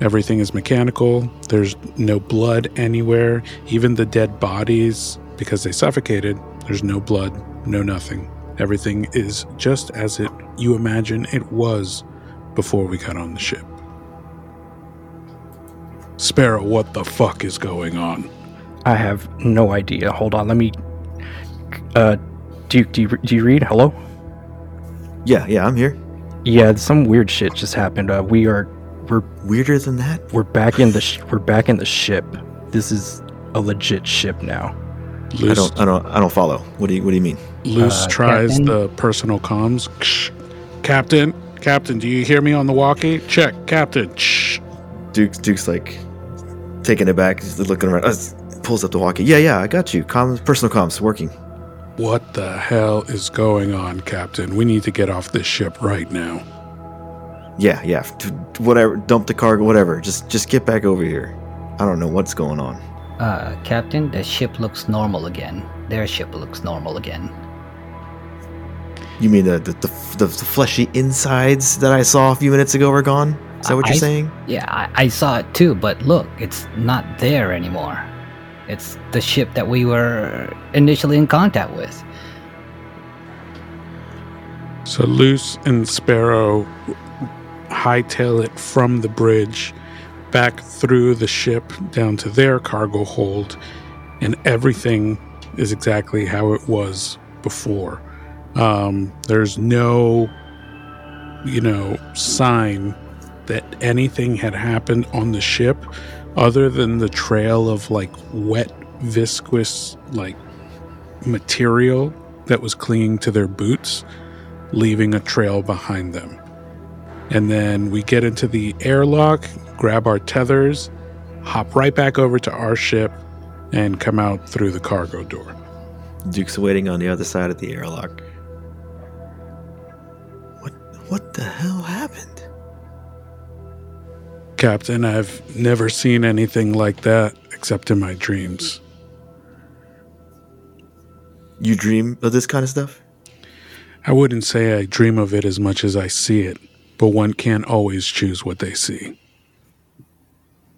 Everything is mechanical. There's no blood anywhere. Even the dead bodies, because they suffocated, there's no blood, no nothing. Everything is just as it you imagine it was before we got on the ship. Sparrow, what the fuck is going on? I have no idea. Hold on, let me. Uh, Duke, do you, do you read? Hello? Yeah, yeah, I'm here. Yeah, some weird shit just happened. Uh, we are, we're Weirder than that? We're back in the sh- we're back in the ship. This is a legit ship now. I don't. I don't. I don't follow. What do you What do you mean? Luce Uh, tries Captain? the personal comms. Ksh. Captain, Captain, do you hear me on the walkie? Check, Captain. Shh. Duke's Duke's like taking it back. He's looking around. Uh, pulls up the walkie. Yeah, yeah. I got you. Comms, personal comms, working. What the hell is going on, Captain? We need to get off this ship right now. Yeah, yeah. Whatever. Dump the cargo. Whatever. Just Just get back over here. I don't know what's going on. Uh, Captain, the ship looks normal again. Their ship looks normal again. You mean the the, the, the, the fleshy insides that I saw a few minutes ago are gone? Is that what you're saying? Yeah, I, I saw it too, but look, it's not there anymore. It's the ship that we were initially in contact with. So Luce and Sparrow hightail it from the bridge back through the ship down to their cargo hold, and everything is exactly how it was before. Um, there's no, you know, sign that anything had happened on the ship other than the trail of like wet, viscous, like material that was clinging to their boots leaving a trail behind them. And then we get into the airlock, grab our tethers, hop right back over to our ship, and come out through the cargo door. Duke's waiting on the other side of the airlock. What What the hell happened? Captain, I've never seen anything like that except in my dreams. You dream of this kind of stuff? I wouldn't say I dream of it as much as I see it, but one can't always choose what they see.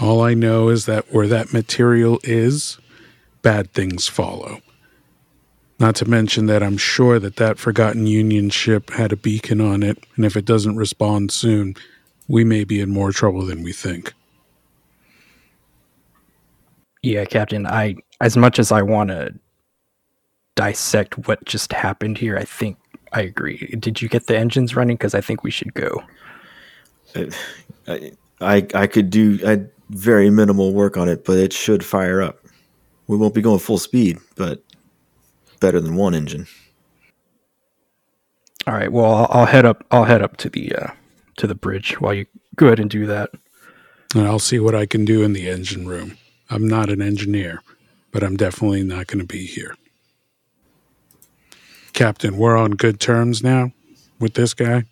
All I know is that where that material is, bad things follow. Not to mention that I'm sure that that Forgotten Union ship had a beacon on it, and if it doesn't respond soon, we may be in more trouble than we think. Yeah, Captain. I as much as I want to dissect what just happened here, I think I agree. Did you get the engines running? Because I think we should go. I I, I could do I, very minimal work on it, but it should fire up. We won't be going full speed, but better than one engine. All right. Well, I'll, I'll head up. I'll head up to the uh, to the bridge while you go ahead and do that. And I'll see what I can do in the engine room. I'm not an engineer, but I'm definitely not going to be here. Captain, we're on good terms now with this guy.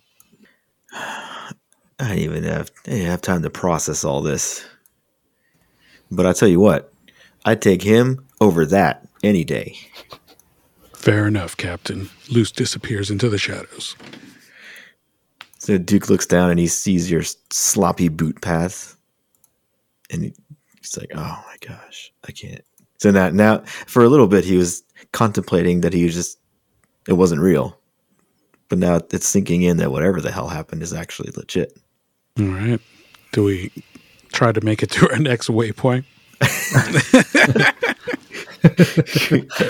I didn't even have didn't have time to process all this. But I tell you what, I'd take him over that any day. Fair enough, Captain. Luce disappears into the shadows. So Duke looks down and he sees your sloppy boot path, and he's like, "Oh my gosh, I can't." So now, now for a little bit, he was contemplating that he was just it wasn't real, but now it's sinking in that whatever the hell happened is actually legit. All right. Do we try to make it to our next waypoint? *laughs*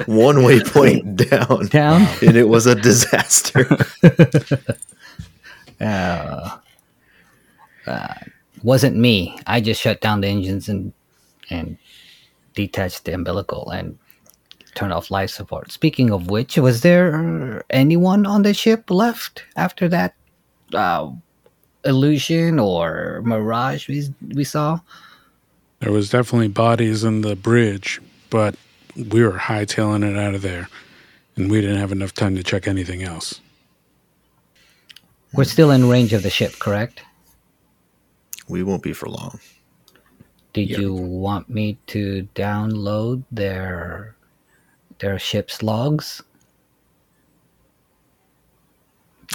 One waypoint down, Down? and it was a disaster. *laughs* Uh, uh, wasn't me. I just shut down the engines and and detached the umbilical and turned off life support. Speaking of which, was there anyone on the ship left after that uh, illusion or mirage we we saw? There was definitely bodies in the bridge, but we were hightailing it out of there, and we didn't have enough time to check anything else. We're still in range of the ship, correct? we won't be for long. Did Yep. you want me to download their their ship's logs?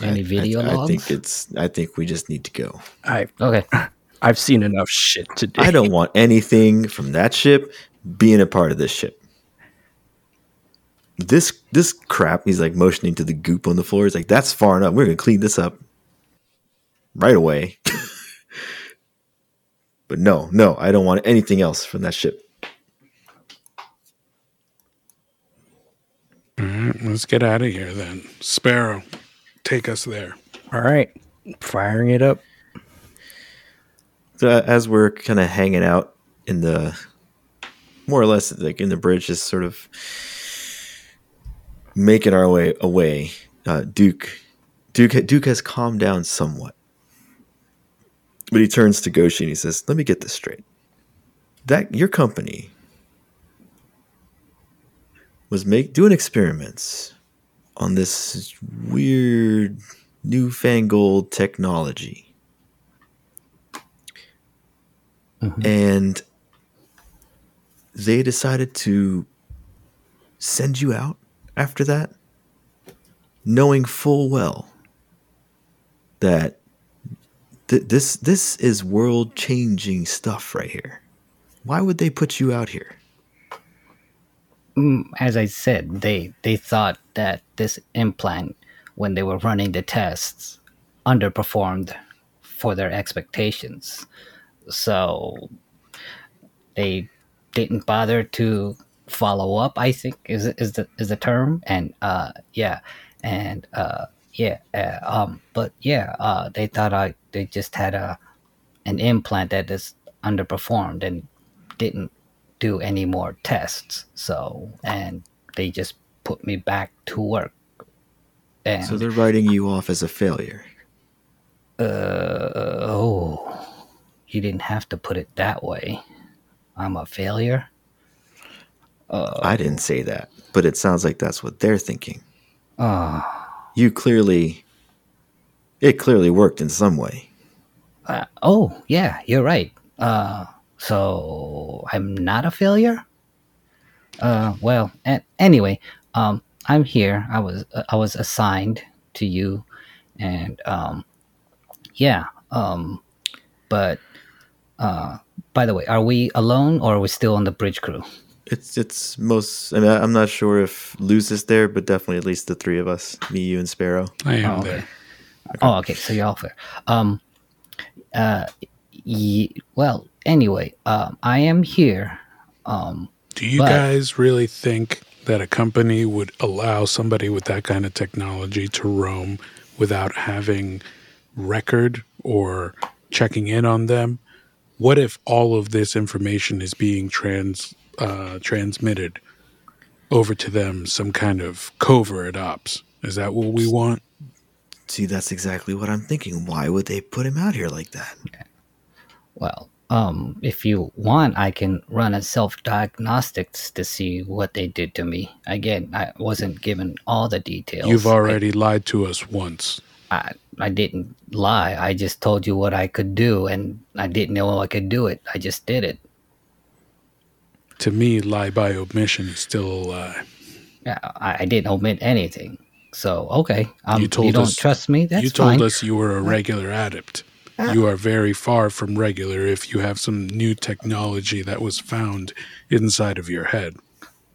Any I- video I, I think it's. I think we just need to go. I okay. *laughs* I've seen enough shit today. I don't want anything from that ship being a part of this ship. This this crap, he's like motioning to the goop on the floor. He's like, that's far enough. We're gonna clean this up right away. *laughs* but no, no, I don't want anything else from that ship. All right, let's get out of here then. Sparrow, take us there. All right, firing it up. So as we're kind of hanging out in the more or less like in the bridge, just sort of making our way away, uh, Duke, Duke, Duke has calmed down somewhat, but he turns to Goshi and he says, "Let me get this straight. That your company was make doing experiments on this weird newfangled technology." and they decided to send you out after that, knowing full well that th- this this is world changing stuff right here. Why would they put you out here? Mm, As I said, they they thought that this implant, when they were running the tests, underperformed for their expectations. So they didn't bother to follow up. I think is is the is the term, and uh, yeah, and uh, yeah, uh, um, but yeah, uh, they thought I they just had a an implant that is underperformed and didn't do any more tests. So and they just put me back to work. And So they're writing you off as a failure. uh, oh, you didn't have to put it that way. I'm a failure. I didn't say that, but it sounds like that's what they're thinking. Ah. You clearly, it clearly worked in some way. Uh, oh, yeah, you're right. Uh, so I'm not a failure. Uh, well, a- anyway, um, I'm here. I was uh, I was assigned to you, and um, yeah. Um, but uh, by the way, are we alone or are we still on the bridge crew? It's it's most. I mean, I'm not sure if Luce is there, but definitely at least the three of us, me, you, and Sparrow. I am Oh, okay. there. Oh, okay. So you're all there. Um, uh, ye- well, anyway, um, I am here. Um, Do you But- guys really think that a company would allow somebody with that kind of technology to roam without having record or checking in on them? What if all of this information is being trans uh, transmitted over to them, some kind of covert ops? Is that what we want? See, that's exactly what I'm thinking. Why would they put him out here like that? well, um, if you want, I can run a self diagnostics to see what they did to me. Again, I wasn't given all the details. You've already lied to us once. I, I didn't lie. I just told you what I could do, and I didn't know I could do it. I just did it. To me, lie by omission is still a lie. Yeah, I, I didn't omit anything. So okay, um, You you, told don't us- trust me. That's you told fine. us you were a regular adept. You are very far from regular if you have some new technology that was found inside of your head.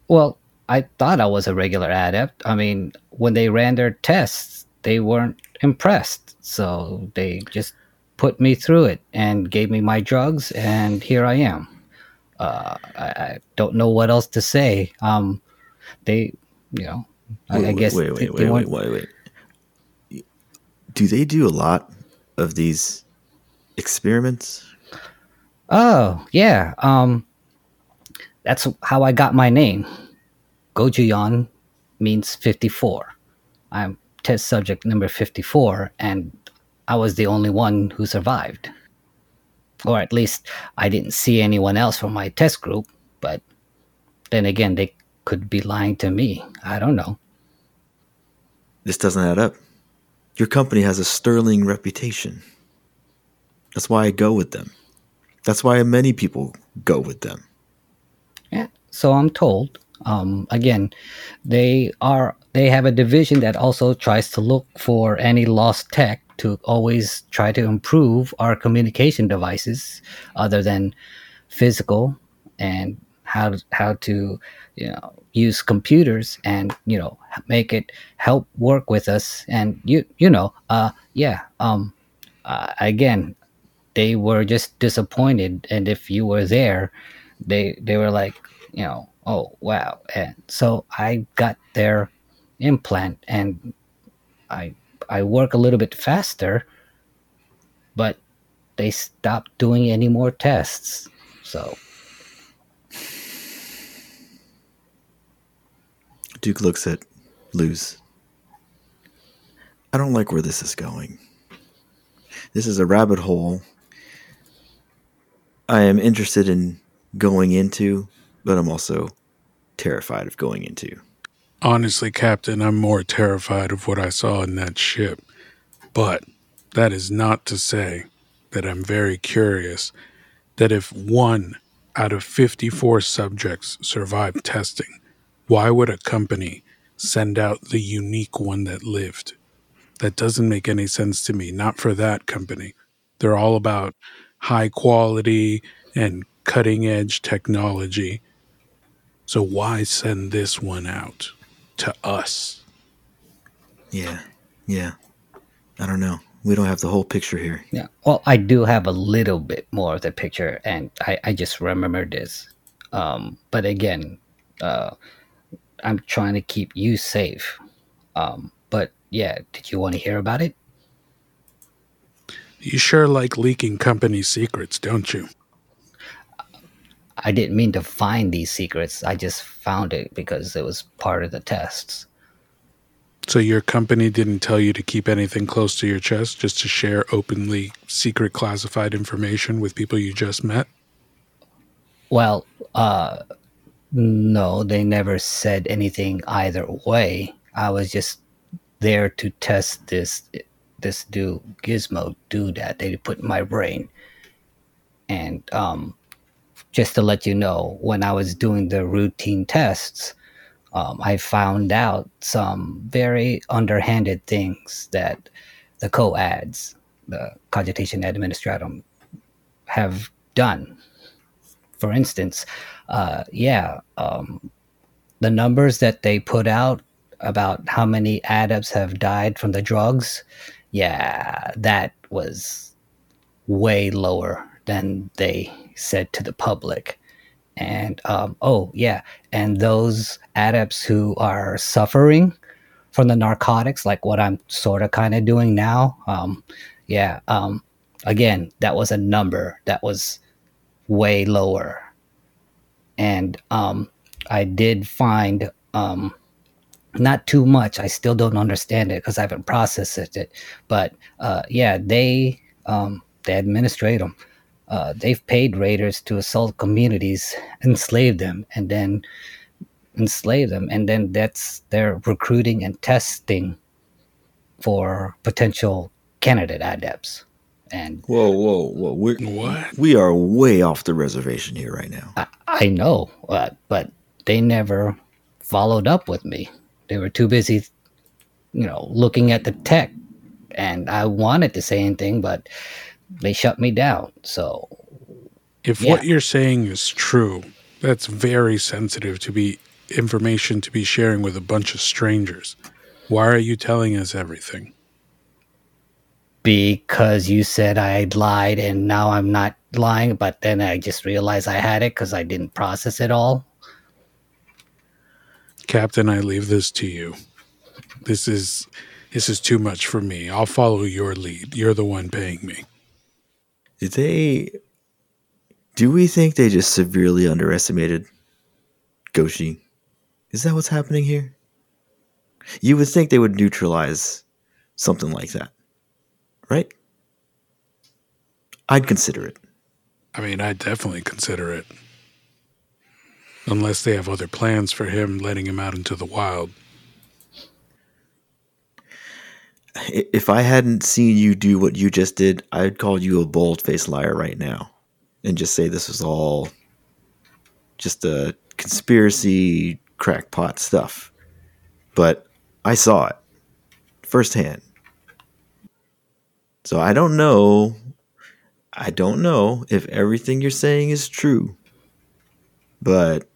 Well, I thought I was a regular adept. I mean, when they ran their tests, they weren't impressed. So they just put me through it and gave me my drugs, and here I am. Uh, I, I don't know what else to say. Um, they, you know, I, I Wait, guess Wait, they- wait, they wait, wait, wait, wait. Do they do a lot of these experiments? Oh, yeah. Um that's how I got my name. Gojuyon means 54. I'm test subject number 54 and I was the only one who survived. Or at least I didn't see anyone else from my test group, but then again they could be lying to me. I don't know. This doesn't add up. Your company has a sterling reputation. That's why I go with them. That's why many people go with them. Yeah, so I'm told. Um, again, they are they have a division that also tries to look for any lost tech to always try to improve our communication devices, other than physical, and how how to you know use computers and you know make it help work with us and you you know uh yeah um uh, again they were just disappointed and if you were there they they were like you know oh wow and so i got their implant and i i work a little bit faster but they stopped doing any more tests so Duke looks at Luce. I don't like where this is going. This is a rabbit hole I am interested in going into, but I'm also terrified of going into. Honestly, Captain, I'm more terrified of what I saw in that ship. But that is not to say that I'm very curious that if one out of 54 subjects survived testing, why would a company send out the unique one that lived? That doesn't make any sense to me. Not for that company. They're all about high quality and cutting edge technology. So why send this one out to us? Yeah, yeah. I don't know. We don't have the whole picture here. Yeah. Well, I do have a little bit more of the picture, and I, I just remember this. Um, but again, uh, I'm trying to keep you safe. Um, but yeah, did you want to hear about it? You sure like leaking company secrets, don't you? I didn't mean to find these secrets. I just found it because it was part of the tests. So your company didn't tell you to keep anything close to your chest, just to share openly secret classified information with people you just met? Well, uh, no, they never said anything either way. I was just there to test this this do gizmo do that they put my brain. And um, just to let you know, when I was doing the routine tests, um, I found out some very underhanded things that the co-ads, the cogitation administratum, have done. For instance, uh, yeah, um, the numbers that they put out about how many adepts have died from the drugs, yeah, that was way lower than they said to the public. And um, oh yeah, and those adepts who are suffering from the narcotics, like what I'm sort of kind of doing now, um, yeah, um, again, that was a number that was way lower. And um, I did find um, not too much. I still don't understand it because I haven't processed it. But uh, yeah, they um, they administrate them. Uh, they've paid raiders to assault communities, enslave them, and then enslave them, and then that's their recruiting and testing for potential candidate adepts. And Whoa, whoa, whoa! We're, What? We are way off the reservation here right now. I, I know, uh, but they never followed up with me. They were too busy, you know, looking at the tech, and I wanted to say anything, but they shut me down. So If Yeah. what you're saying is true, that's very sensitive to be information to be sharing with a bunch of strangers. Why are you telling us everything? because you said I lied, and now I'm not lying, but then I just realized I had it because I didn't process it all. Captain, I leave this to you. This is this is too much for me. I'll follow your lead. You're the one paying me. Did they? Do we think they just severely underestimated Goshi? Is that what's happening here? You would think they would neutralize something like that, right? I'd consider it. I mean, I definitely consider it. Unless they have other plans for him letting him out into the wild. If I hadn't seen you do what you just did, I'd call you a bold faced liar right now and just say this was all just a conspiracy crackpot stuff. But I saw it firsthand. So I don't know. I don't know if everything you're saying is true. But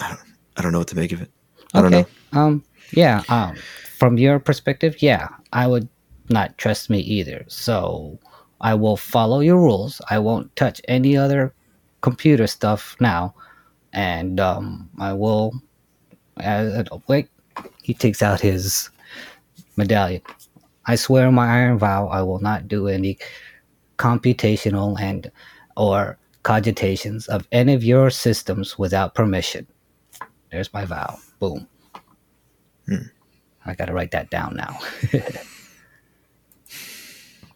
I don't, I don't know what to make of it. I don't know. Um. Yeah. Um. From your perspective, yeah, I would not trust me either. So I will follow your rules. I won't touch any other computer stuff now, and um, I will. Uh, wait. He takes out his medallion. I swear on my iron vow, I will not do any computational and or cogitations of any of your systems without permission. There's my vow. Boom. I got to write that down now. *laughs*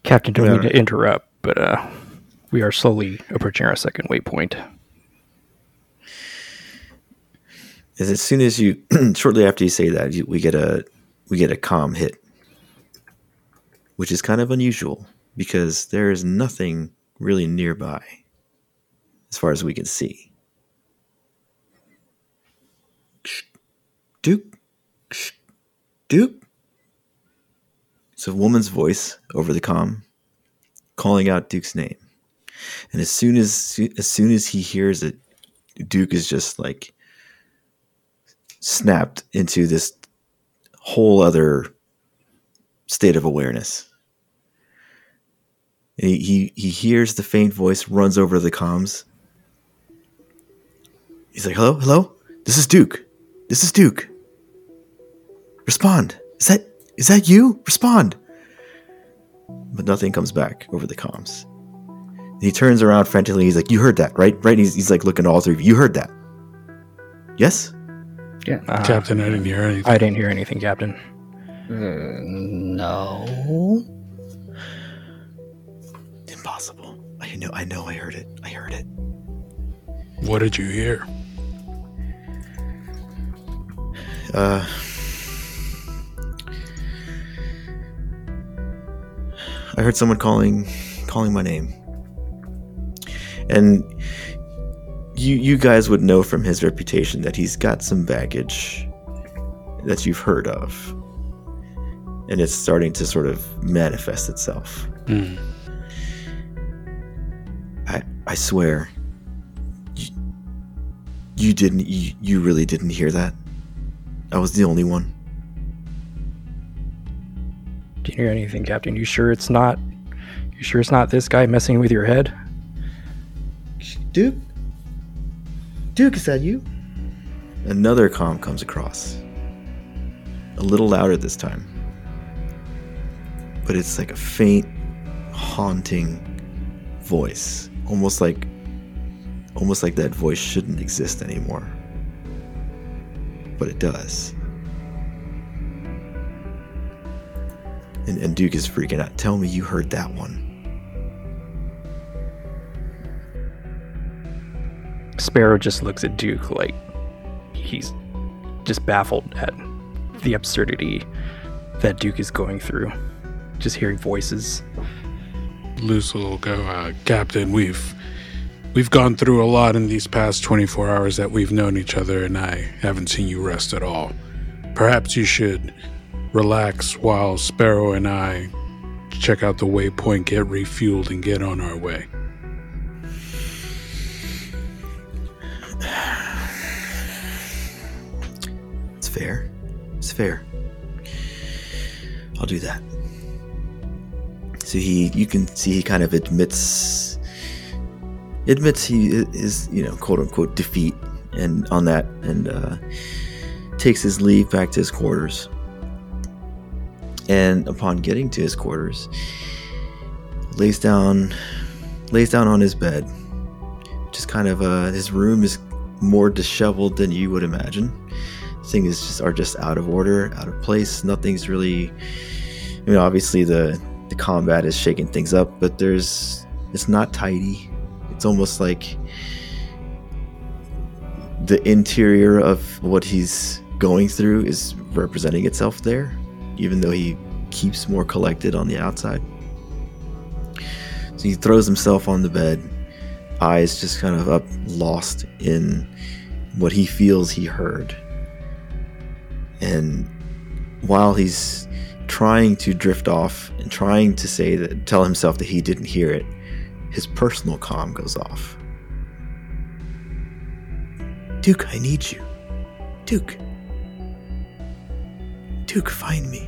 Captain, don't mean to interrupt, but uh, we are slowly approaching our second waypoint. Is as soon as you, *clears throat* shortly after you say that, you, we get a we get a calm hit, which is kind of unusual because there is nothing really nearby, as far as we can see. Duke, Duke. It's a woman's voice over the comm, calling out Duke's name, and as soon as as soon as he hears it, Duke is just like snapped into this whole other state of awareness. He, he he hears the faint voice, runs over to the comms. He's like, "Hello, hello, this is Duke. This is Duke. Respond. Is that is that you? Respond." But nothing comes back over the comms. And he turns around frantically. He's like, "You heard that, right? Right?" And he's, he's like looking at all three of you. You heard that? Yes. yeah. Uh, Captain, I didn't hear anything. I didn't hear anything, Captain. Uh, no. Impossible. I know. I know. I heard it. I heard it. What did you hear? Uh, I heard someone calling calling my name, and you you guys would know from his reputation that he's got some baggage that you've heard of, and it's starting to sort of manifest itself. Hmm. I I swear, you, you didn't. You, you really didn't hear that. I was the only one. Didn't hear anything, Captain. You sure it's not? You sure it's not this guy messing with your head? Duke? Duke, is that you? Another comm comes across. A little louder this time. But it's like a faint, haunting voice. Almost like almost like that voice shouldn't exist anymore. But it does. And, and Duke is freaking out. Tell me you heard that one. Sparrow just looks at Duke like he's just baffled at the absurdity that Duke is going through. Just hearing voices. Luce will go, uh, Captain, we've we've gone through a lot in these past 24 hours that we've known each other, and I haven't seen you rest at all. Perhaps you should relax while Sparrow and I check out the waypoint, get refueled, and get on our way. It's fair. It's fair. I'll do that. So he, you can see he kind of admits, admits he is, you know, quote unquote defeat, and on that, and uh, takes his leave back to his quarters. And upon getting to his quarters, lays down, lays down on his bed. Just kind of, uh, his room is more disheveled than you would imagine things just are just out of order, out of place. Nothing's really, you know, obviously the the combat is shaking things up, but there's it's not tidy. It's almost like the interior of what he's going through is representing itself there, even though he keeps more collected on the outside. So he throws himself on the bed, eyes just kind of up, lost in what he feels he heard. And while he's trying to drift off and trying to say that, tell himself that he didn't hear it, his personal comm goes off. Duke, I need you. Duke. Duke, find me.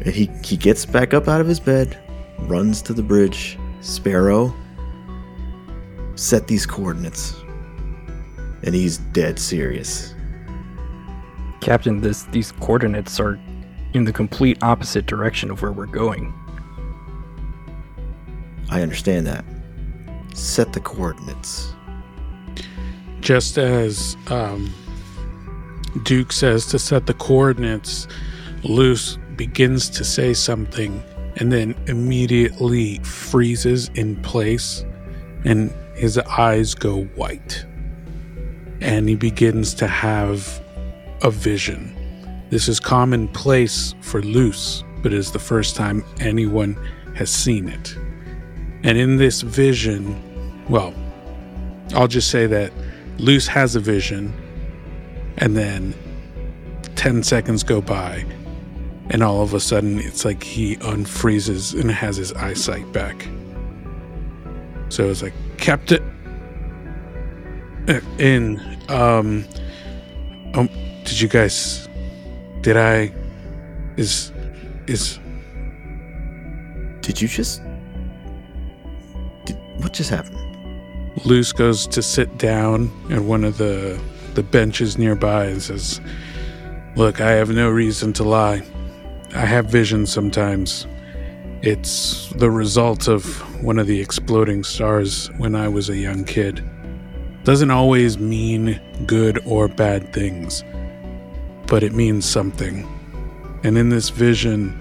And he, he gets back up out of his bed, runs to the bridge. Sparrow, set these coordinates. And he's dead serious. Captain, this these coordinates are in the complete opposite direction of where we're going. I understand that. Set the coordinates. Just as um, Duke says to set the coordinates, Luce begins to say something and then immediately freezes in place and his eyes go white. And he begins to have a vision. This is commonplace for Luce, but it is the first time anyone has seen it. And in this vision, well, I'll just say that Luce has a vision, and then 10 seconds go by, and all of a sudden it's like he unfreezes and has his eyesight back. So it's like, kept it in. Um, um, did you guys, did I, is, is, Did you just? Did, what just happened? Luce goes to sit down at one of the the benches nearby and says, "Look, I have no reason to lie. I have visions sometimes. It's the result of one of the exploding stars when I was a young kid. Doesn't always mean good or bad things, but it means something. And in this vision,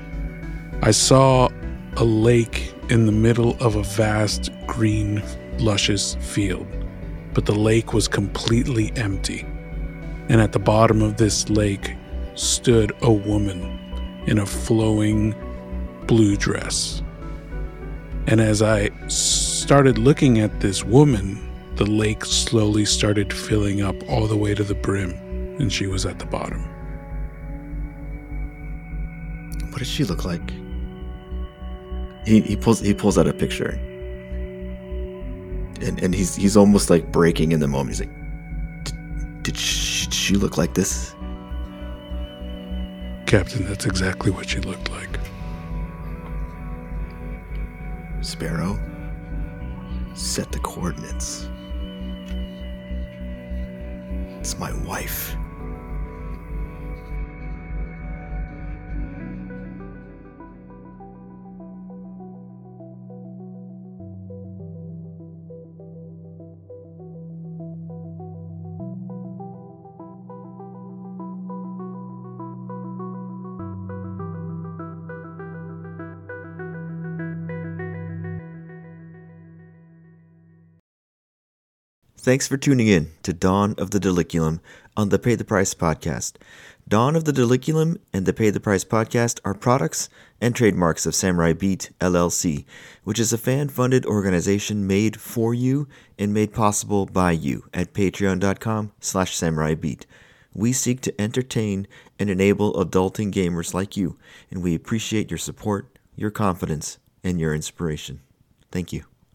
I saw a lake in the middle of a vast green luscious field, but the lake was completely empty. And at the bottom of this lake stood a woman in a flowing blue dress. And as I started looking at this woman, the lake slowly started filling up all the way to the brim, and she was at the bottom. What does she look like? He, he pulls he pulls out a picture. And and he's he's almost like breaking in the moment. He's like, "Did- she, did she look like this? Captain, that's exactly what she looked like. Sparrow, set the coordinates. It's my wife. Thanks for tuning in to Dawn of the Diliculum on the Pay the Price podcast. Dawn of the Diliculum and the Pay the Price podcast are products and trademarks of Samurai Beat LLC, which is a fan funded organization made for you and made possible by you at patreon.com slash samurai beat. We seek to entertain and enable adulting gamers like you, and we appreciate your support, your confidence, and your inspiration. Thank you.